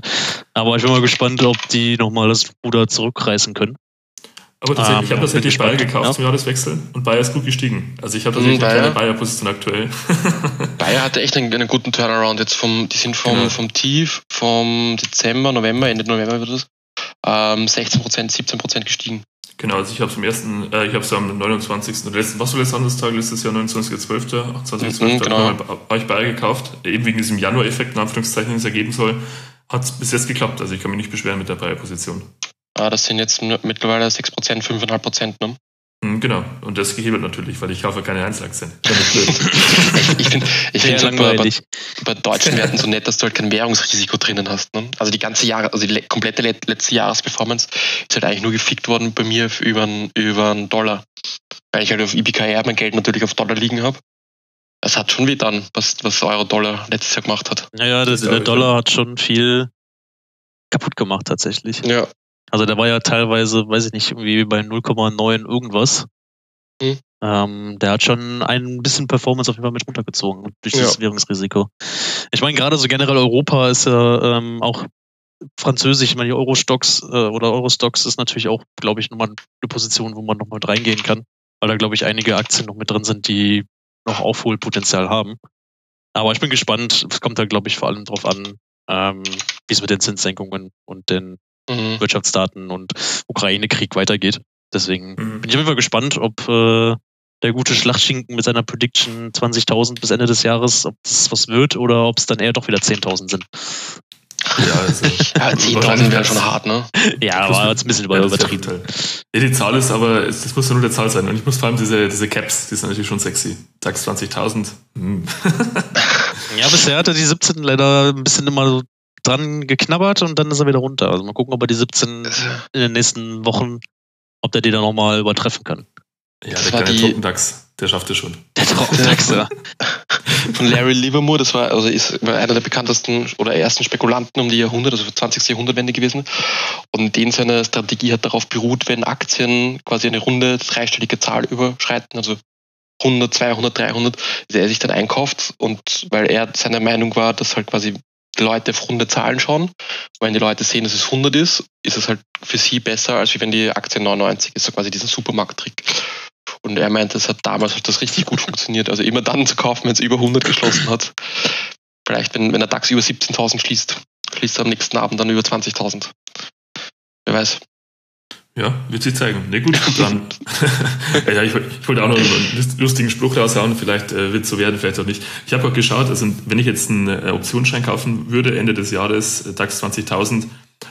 Aber ich bin mal gespannt, ob die nochmal das Ruder zurückreißen können. Aber tatsächlich, ähm, ich habe tatsächlich Bayer gekauft ja. zum Jahreswechsel und Bayer ist gut gestiegen. Also ich habe tatsächlich mhm, eine Bayer-Position aktuell. Bayer hatte echt einen, einen, guten Turnaround jetzt vom, die sind vom, genau. vom Tief vom Dezember, November, Ende November wird es, ähm, 16% 17% gestiegen. Genau, also ich habe es am ersten, äh, ich habe es am 29. oder letzten, was war letztes Handelstag, letztes Jahr 29.12., 28.12. Mhm, genau. habe ich Bayer gekauft, eben wegen diesem Januar-Effekt, in Anführungszeichen, den es ergeben soll. Hat es bis jetzt geklappt, also ich kann mich nicht beschweren mit der Bayer-Position. Ah, das sind jetzt mittlerweile 6%, 5,5%, ne? Hm, genau, und das gehebelt natürlich, weil ich kaufe keine Einzelaktien. ich finde ich find halt bei, bei, bei, deutschen Werten so nett, dass du halt kein Währungsrisiko drinnen hast. Ne? Also die ganze Jahre, also die komplette letzte Jahresperformance ist halt eigentlich nur gefickt worden bei mir über einen über Dollar. Weil ich halt auf IBKR mein Geld natürlich auf Dollar liegen habe. Das hat schon weh dann, was, was Euro-Dollar letztes Jahr gemacht hat. Naja, das, der Dollar hat schon viel kaputt gemacht tatsächlich. Ja, also der war ja teilweise, weiß ich nicht, irgendwie bei 0,9 irgendwas. Mhm. Ähm, der hat schon ein bisschen Performance auf jeden Fall mit runtergezogen durch dieses ja. Währungsrisiko. Ich meine, gerade so generell Europa ist ja ähm, auch französisch, ich meine, die Eurostocks äh, oder Eurostocks ist natürlich auch, glaube ich, nochmal eine Position, wo man nochmal mit reingehen kann, weil da, glaube ich, einige Aktien noch mit drin sind, die noch Aufholpotenzial haben. Aber ich bin gespannt. Es kommt da, glaube ich, vor allem darauf an, ähm, wie es mit den Zinssenkungen und den mhm. Wirtschaftsdaten und Ukraine-Krieg weitergeht. Deswegen mhm. bin ich auf jeden Fall gespannt, ob äh, der gute Schlachtschinken mit seiner Prediction 20.000 bis Ende des Jahres, ob das was wird oder ob es dann eher doch wieder 10.000 sind. Ja, also, ja 10.000 wäre schon hart, ne? Ja, aber jetzt ein bisschen ja, übertrieben. Ja, die Zahl ist aber, das muss ja nur der Zahl sein. Und ich muss vor allem diese, diese Caps, die sind natürlich schon sexy. Sagst 20.000. Hm. ja, bisher hatte die 17 leider ein bisschen immer so dran geknabbert und dann ist er wieder runter. Also mal gucken, ob er die 17 in den nächsten Wochen, ob der die dann nochmal übertreffen kann. Ja, der kleine Trockendachs, der schafft es schon. Der Trockendachs, ja. Von Larry Livermore, das war, also ist war einer der bekanntesten oder ersten Spekulanten um die Jahrhundert, also 20. Jahrhundertwende gewesen. Und den seine Strategie hat darauf beruht, wenn Aktien quasi eine runde dreistellige Zahl überschreiten, also 100, 200, 300, dass er sich dann einkauft und weil er seiner Meinung war, dass halt quasi Leute auf runde Zahlen schauen. Wenn die Leute sehen, dass es 100 ist, ist es halt für sie besser, als wenn die Aktie 99 ist, so quasi dieser Supermarkt-Trick. Und er meinte, es hat damals hat das richtig gut funktioniert. Also immer dann zu kaufen, wenn es über 100 geschlossen hat. Vielleicht, wenn, wenn der DAX über 17.000 schließt, schließt er am nächsten Abend dann über 20.000. Wer weiß. Ja, wird sich zeigen. Ne, gut, dann. ja, ich, ich, wollte auch noch einen lustigen Spruch raushauen, vielleicht äh, wird es so werden, vielleicht auch nicht. Ich habe auch geschaut, also wenn ich jetzt einen äh, Optionsschein kaufen würde, Ende des Jahres, äh, DAX 20.000,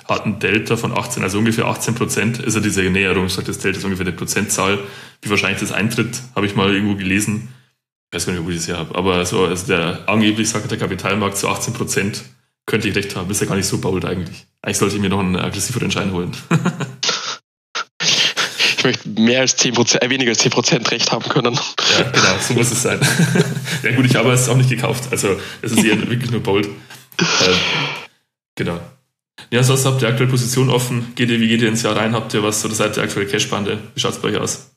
hat ein Delta von 18, also ungefähr 18 Prozent, ist ja diese Näherung, sagt das Delta ist ungefähr eine Prozentzahl, wie wahrscheinlich das eintritt, habe ich mal irgendwo gelesen. Ich weiß gar nicht, wo ich das hier habe, aber so, also der angeblich sagt der Kapitalmarkt zu 18 Prozent könnte ich recht haben, ist ja gar nicht so bold eigentlich. Eigentlich sollte ich mir noch einen aggressiveren Schein holen. möchte mehr als 10%, äh, weniger als 10% Recht haben können. Ja, genau, so muss es sein. ja gut, ich habe es auch nicht gekauft. Also es ist eher wirklich nur bold. Äh, genau. Ja, sonst habt ihr aktuell Position offen. Geht ihr, wie geht ihr ins Jahr rein? Habt ihr was oder seid ihr aktuell Cash-Bande? Wie schaut es bei euch aus?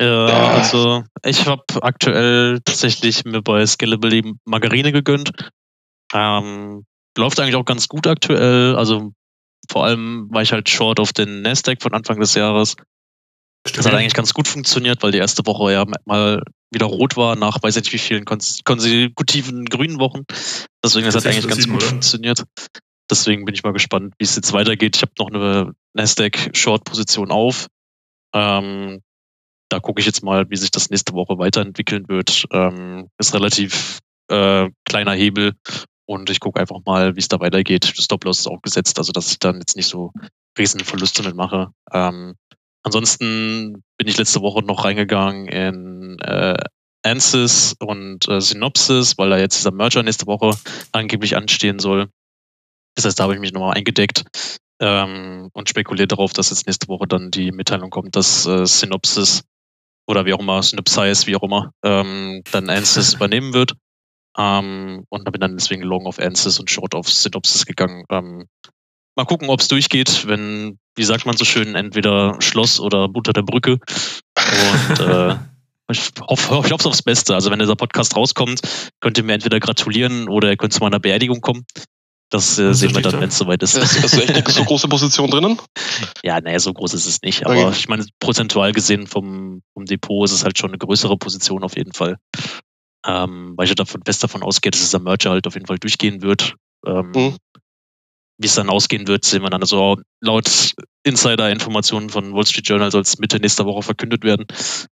Ja, also ich habe aktuell tatsächlich mir bei Scalable Margarine gegönnt. Ähm, läuft eigentlich auch ganz gut aktuell. Also vor allem war ich halt short auf den Nasdaq von Anfang des Jahres. Stimmt. Das hat eigentlich ganz gut funktioniert, weil die erste Woche ja mal wieder rot war, nach weiß ich nicht wie vielen konsekutiven grünen Wochen. Deswegen das hat eigentlich ganz gut oder? funktioniert. Deswegen bin ich mal gespannt, wie es jetzt weitergeht. Ich habe noch eine Nasdaq-Short-Position auf. Ähm, da gucke ich jetzt mal, wie sich das nächste Woche weiterentwickeln wird. Ähm, ist relativ äh, kleiner Hebel und ich gucke einfach mal, wie es da weitergeht. Stop-Loss ist auch gesetzt, also dass ich dann jetzt nicht so riesen Verluste mitmache. Ähm, ansonsten bin ich letzte Woche noch reingegangen in äh, Ansys und äh, Synopsis, weil da jetzt dieser Merger nächste Woche angeblich anstehen soll. Das heißt, da habe ich mich nochmal eingedeckt ähm, und spekuliert darauf, dass jetzt nächste Woche dann die Mitteilung kommt, dass äh, Synopsis oder wie auch immer, Synopsize, wie auch immer, ähm, dann Ansys übernehmen wird. Ähm, und bin dann deswegen long auf Ansys und short auf Synopsis gegangen. Ähm, mal gucken, ob es durchgeht, wenn, wie sagt man so schön, entweder Schloss oder Butter der Brücke. Und äh, ich hoffe ich hoffe aufs Beste. Also wenn dieser Podcast rauskommt, könnt ihr mir entweder gratulieren oder ihr könnt zu meiner Beerdigung kommen. Das äh, sehen wir dann, wenn es soweit ist. Hast, hast du echt eine so große Position drinnen? Ja, naja, so groß ist es nicht. Aber okay. ich meine, prozentual gesehen vom, vom Depot ist es halt schon eine größere Position auf jeden Fall. Ähm, weil ich davon fest davon ausgehe, dass dieser Merger halt auf jeden Fall durchgehen wird. Ähm, mhm. Wie es dann ausgehen wird, sehen wir dann. Also laut Insider-Informationen von Wall Street Journal soll es Mitte nächster Woche verkündet werden.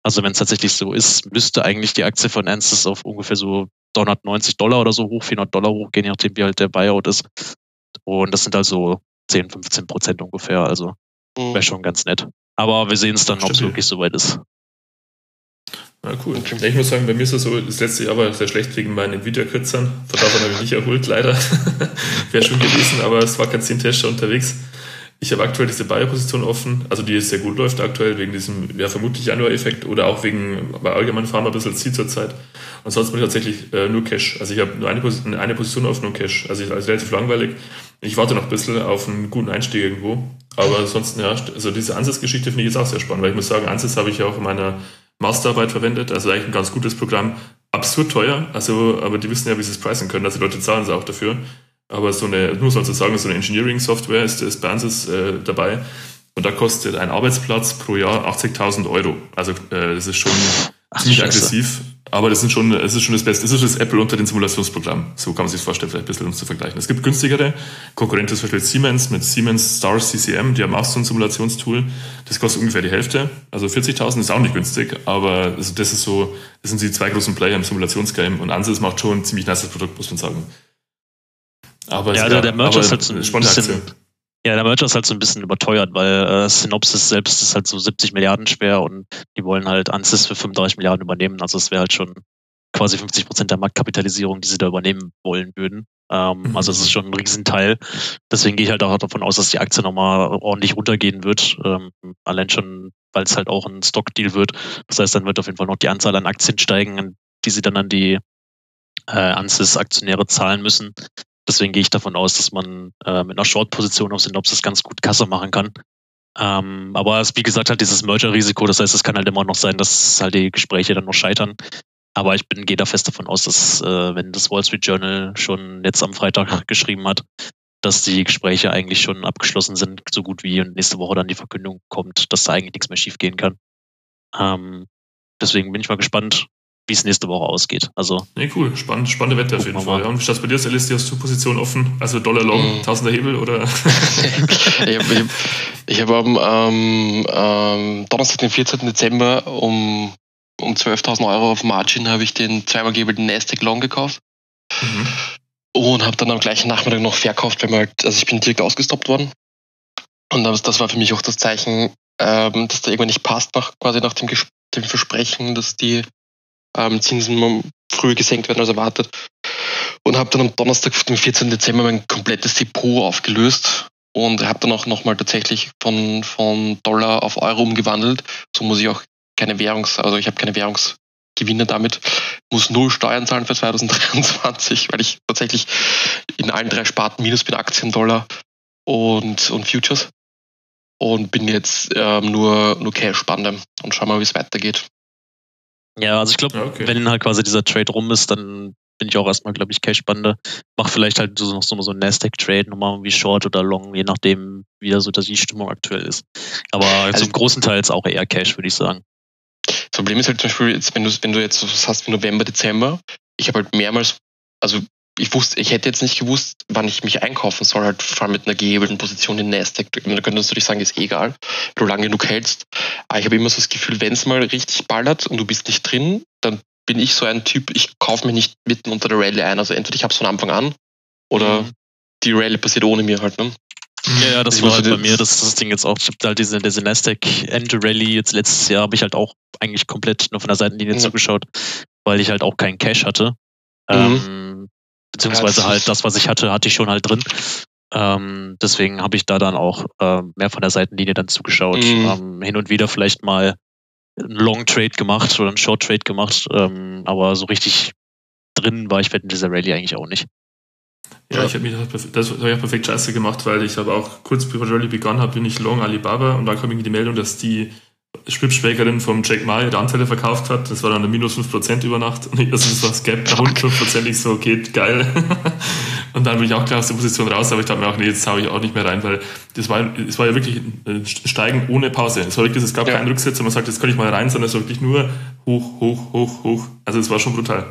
Also wenn es tatsächlich so ist, müsste eigentlich die Aktie von Ansys auf ungefähr so 390 Dollar oder so hoch, 400 Dollar hochgehen, je nachdem wie halt der Buyout ist. Und das sind also 10, 15 Prozent ungefähr. Also mhm. wäre schon ganz nett. Aber wir sehen es dann, ob es wirklich soweit ist. Ja, cool. Okay. Ich muss sagen, bei mir ist es so, das letzte Jahr war sehr schlecht wegen meinen Nvidia-Kürzern. Von davon habe ich nicht erholt, leider. Wäre schon gewesen, aber es war kein 10-Tester unterwegs. Ich habe aktuell diese Buyer-Position offen, also die sehr gut läuft aktuell, wegen diesem, ja, vermutlich Januar-Effekt oder auch wegen, bei allgemein Pharma ein bisschen Ziel zur Zeit. Ansonsten bin ich tatsächlich äh, nur Cash. Also ich habe nur eine Position, eine Position offen und Cash. Also, ich, also relativ langweilig. Ich warte noch ein bisschen auf einen guten Einstieg irgendwo. Aber ansonsten, ja, also diese Ansatzgeschichte finde ich jetzt auch sehr spannend, weil ich muss sagen, Ansatz habe ich ja auch in meiner Masterarbeit verwendet, also eigentlich ein ganz gutes Programm. Absurd teuer, also, aber die wissen ja, wie sie es preisen können, also die Leute zahlen es auch dafür. Aber so eine, nur sozusagen, so eine Engineering-Software ist, ist bei Ansys äh, dabei. Und da kostet ein Arbeitsplatz pro Jahr 80.000 Euro. Also äh, das ist schon Ach, ziemlich aggressiv. Aber das, sind schon, das ist schon das Beste. Das ist das Apple unter den Simulationsprogrammen. So kann man sich das vorstellen, vielleicht ein bisschen um zu vergleichen. Es gibt günstigere. Konkurrent ist zum Beispiel Siemens mit Siemens Star CCM. Die haben auch so ein Simulationstool. Das kostet ungefähr die Hälfte. Also 40.000 ist auch nicht günstig. Aber also das ist so, das sind die zwei großen Player im Simulationsgame. Und Ansys macht schon ein ziemlich nice Produkt, muss man sagen. Aber ja, ja der Merch ist halt so ein bisschen, ja, der Merger ist halt so ein bisschen überteuert, weil äh, Synopsis selbst ist halt so 70 Milliarden schwer und die wollen halt Ansys für 35 Milliarden übernehmen. Also es wäre halt schon quasi 50 Prozent der Marktkapitalisierung, die sie da übernehmen wollen würden. Ähm, mhm. Also es ist schon ein Riesenteil. Deswegen gehe ich halt auch davon aus, dass die Aktie nochmal ordentlich runtergehen wird. Ähm, allein schon, weil es halt auch ein Stockdeal wird. Das heißt, dann wird auf jeden Fall noch die Anzahl an Aktien steigen, die sie dann an die äh, Ansys-Aktionäre zahlen müssen. Deswegen gehe ich davon aus, dass man äh, mit einer Short-Position auf Synopsis ganz gut Kasse machen kann. Ähm, aber es, wie gesagt, halt dieses Merger-Risiko, das heißt, es kann halt immer noch sein, dass halt die Gespräche dann noch scheitern. Aber ich bin, gehe da fest davon aus, dass, äh, wenn das Wall Street Journal schon jetzt am Freitag geschrieben hat, dass die Gespräche eigentlich schon abgeschlossen sind, so gut wie und nächste Woche dann die Verkündung kommt, dass da eigentlich nichts mehr schief gehen kann. Ähm, deswegen bin ich mal gespannt, wie es nächste Woche ausgeht. Also, nee, cool. Spannend, spannende Wette auf jeden Fall. Ja, und wie steht bei dir, Celeste? Hast du Position offen? Also Dollar Long, mhm. Tausender Hebel oder? ich habe ich hab am ähm, ähm, Donnerstag, den 14. Dezember um, um 12.000 Euro auf Margin habe ich den zweimal gehebelten Nasdaq Long gekauft. Mhm. Und habe dann am gleichen Nachmittag noch verkauft, weil halt, also ich bin direkt ausgestoppt worden. Und das, das war für mich auch das Zeichen, ähm, dass da irgendwann nicht passt, nach, quasi nach dem, dem Versprechen, dass die ähm, Zinsen früher gesenkt werden als erwartet. Und habe dann am Donnerstag, dem 14. Dezember, mein komplettes Depot aufgelöst und habe dann auch nochmal tatsächlich von, von Dollar auf Euro umgewandelt. So muss ich auch keine Währungs-, also ich habe keine Währungsgewinne damit, muss null Steuern zahlen für 2023, weil ich tatsächlich in allen drei Sparten minus bin, Aktien, Dollar und, und Futures. Und bin jetzt ähm, nur, nur Cash-Spannend und schau mal, wie es weitergeht. Ja, also ich glaube, ja, okay. wenn halt quasi dieser Trade rum ist, dann bin ich auch erstmal, glaube ich, Cash-Bande. Mach vielleicht halt so noch so, so einen Nasdaq-Trade, nochmal irgendwie Short oder Long, je nachdem, wie da so die Stimmung aktuell ist. Aber also, zum großen Teil ist auch eher Cash, würde ich sagen. Das Problem ist halt zum Beispiel, jetzt, wenn, du, wenn du jetzt was hast wie November, Dezember, ich habe halt mehrmals, also ich wusste, ich hätte jetzt nicht gewusst, wann ich mich einkaufen soll, halt vor allem mit einer gehebelten Position in Nasdaq. Da könnte man natürlich sagen, ist egal, wenn du lange genug hältst. Aber ich habe immer so das Gefühl, wenn es mal richtig ballert und du bist nicht drin, dann bin ich so ein Typ, ich kaufe mich nicht mitten unter der Rallye ein. Also entweder ich habe es von Anfang an oder mhm. die Rallye passiert ohne mir halt. Ne? Ja, ja, das ich war halt bei mir das, das Ding jetzt auch. Ich habe halt diese, diese Nasdaq End Rally jetzt letztes Jahr habe ich halt auch eigentlich komplett nur von der Seitenlinie mhm. zugeschaut, weil ich halt auch keinen Cash hatte. Mhm. Ähm, beziehungsweise halt das, was ich hatte, hatte ich schon halt drin. Ähm, deswegen habe ich da dann auch äh, mehr von der Seitenlinie dann zugeschaut. Mhm. Ähm, hin und wieder vielleicht mal einen Long Trade gemacht oder einen Short Trade gemacht, ähm, aber so richtig drin war ich in dieser Rallye eigentlich auch nicht. Ja, ich habe mich das habe ich auch perfekt scheiße gemacht, weil ich habe auch kurz bevor die Rallye begonnen habe, bin ich Long Alibaba und dann kam irgendwie die Meldung, dass die Schwibschwägerin vom Jack Ma ihre Anteile verkauft hat. Das war dann eine minus 5% über Nacht. Und also das war Gap nach unten 5%. Ich so, geht geil. und dann bin ich auch klar aus der Position raus, aber ich dachte mir auch, nee, jetzt haue ich auch nicht mehr rein, weil das war, es war ja wirklich ein Steigen ohne Pause. Es war wirklich, es gab ja. keinen Rücksetzer, und man sagt, jetzt kann ich mal rein, sondern es war wirklich nur hoch, hoch, hoch, hoch. Also es war schon brutal.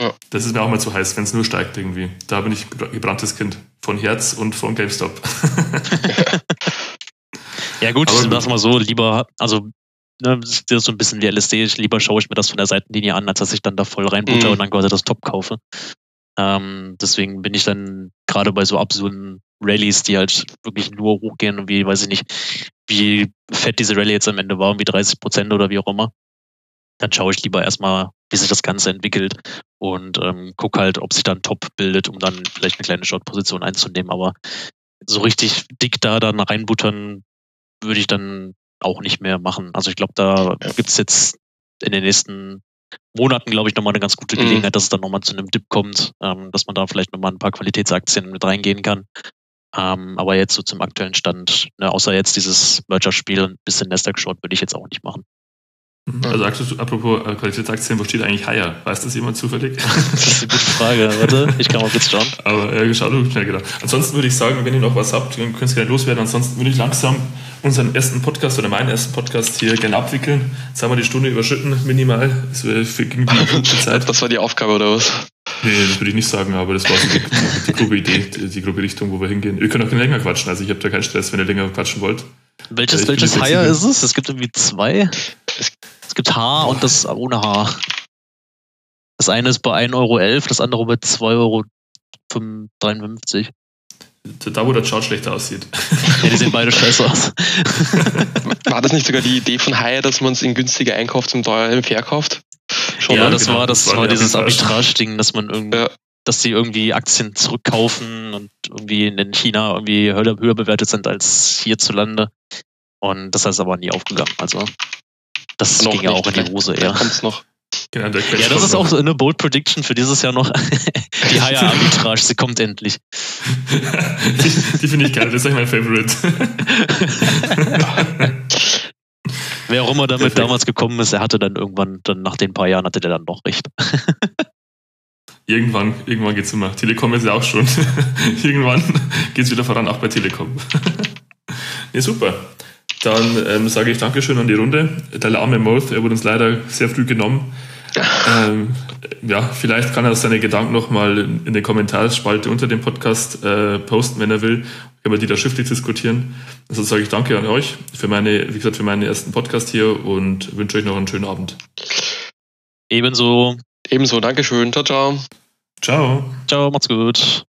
Ja. Das ist mir auch mal zu heiß, wenn es nur steigt irgendwie. Da bin ich gebranntes Kind. Von Herz und von GameStop. ja gut, Aber, lass mal so, lieber, also ne, das ist so ein bisschen wie LSD, lieber schaue ich mir das von der Seitenlinie an, als dass ich dann da voll reinbutter mhm. und dann quasi das Top kaufe. Ähm, deswegen bin ich dann gerade bei so absurden Rallyes, die halt wirklich nur hochgehen und wie, weiß ich nicht, wie fett diese Rallye jetzt am Ende war, wie 30 Prozent oder wie auch immer. Dann schaue ich lieber erstmal, wie sich das Ganze entwickelt und ähm, guck halt, ob sich dann Top bildet, um dann vielleicht eine kleine Short-Position einzunehmen. Aber so richtig dick da dann reinbuttern, würde ich dann auch nicht mehr machen. Also ich glaube, da gibt es jetzt in den nächsten Monaten, glaube ich, nochmal eine ganz gute mhm. Gelegenheit, mhm. dass es dann nochmal zu einem Dip kommt, ähm, dass man da vielleicht nochmal ein paar Qualitätsaktien mit reingehen kann. Ähm, aber jetzt so zum aktuellen Stand, ne, außer jetzt dieses Merger-Spiel, ein bisschen Nasdaq-Short würde ich jetzt auch nicht machen. Mhm. Also apropos äh, Qualitätsaktien, wo steht eigentlich Haier? Weiß das jemand zufällig? Das ist eine gute Frage. Warte, ich kann mal kurz schauen. Aber äh, schau du schnell genau. Ansonsten würde ich sagen, wenn ihr noch was habt, dann könnt ihr gerne loswerden. Ansonsten würde ich langsam unseren ersten Podcast oder meinen ersten Podcast hier gerne abwickeln. Jetzt haben wir die Stunde überschritten, minimal. Es ging die gute Zeit. Das war die Aufgabe oder was? Nee, das würde ich nicht sagen, aber das war so die, die grobe Idee, die, die grobe Richtung, wo wir hingehen. Ihr könnt auch länger quatschen, also ich habe da keinen Stress, wenn ihr länger quatschen wollt. Welches, welches Hire ist es? Es gibt irgendwie zwei. Es gibt H und das ohne H. Das eine ist bei 1,11 Euro, das andere bei 2,53 Euro. Da, wo der Chart schlechter aussieht. Ja, die sehen beide scheiße aus. War das nicht sogar die Idee von Hire, dass man es in günstiger einkauft und teuer verkauft? Schon ja, das genau, war, das, das war dieses Arbitrage-Ding, dass man irgendwie, ja. dass sie irgendwie Aktien zurückkaufen und irgendwie in China irgendwie höher, höher bewertet sind als hierzulande. Und das ist aber nie aufgegangen. Also das noch ging ja auch in die Hose, ja. Kommt's noch. Genau, ja, das ist auch so eine Bold Prediction für dieses Jahr noch. die Higher Arbitrage, sie kommt endlich. die, die finde ich geil, das ist eigentlich mein Favorite. Wer auch immer damit Perfekt. damals gekommen ist, er hatte dann irgendwann, dann nach den paar Jahren hatte der dann doch recht. irgendwann, irgendwann es immer. Telekom ist ja auch schon. irgendwann geht es wieder voran, auch bei Telekom. ja, super. Dann ähm, sage ich Dankeschön an die Runde. Der arme Moth, er wurde uns leider sehr früh genommen. Ähm, ja, vielleicht kann er seine Gedanken nochmal in der Kommentarspalte unter dem Podcast äh, posten, wenn er will. Können wir die da schriftlich diskutieren. Also sage ich danke an euch für meine, wie gesagt, für meinen ersten Podcast hier und wünsche euch noch einen schönen Abend. Ebenso. Ebenso, Dankeschön. Ciao, ciao. Ciao. Ciao, macht's gut.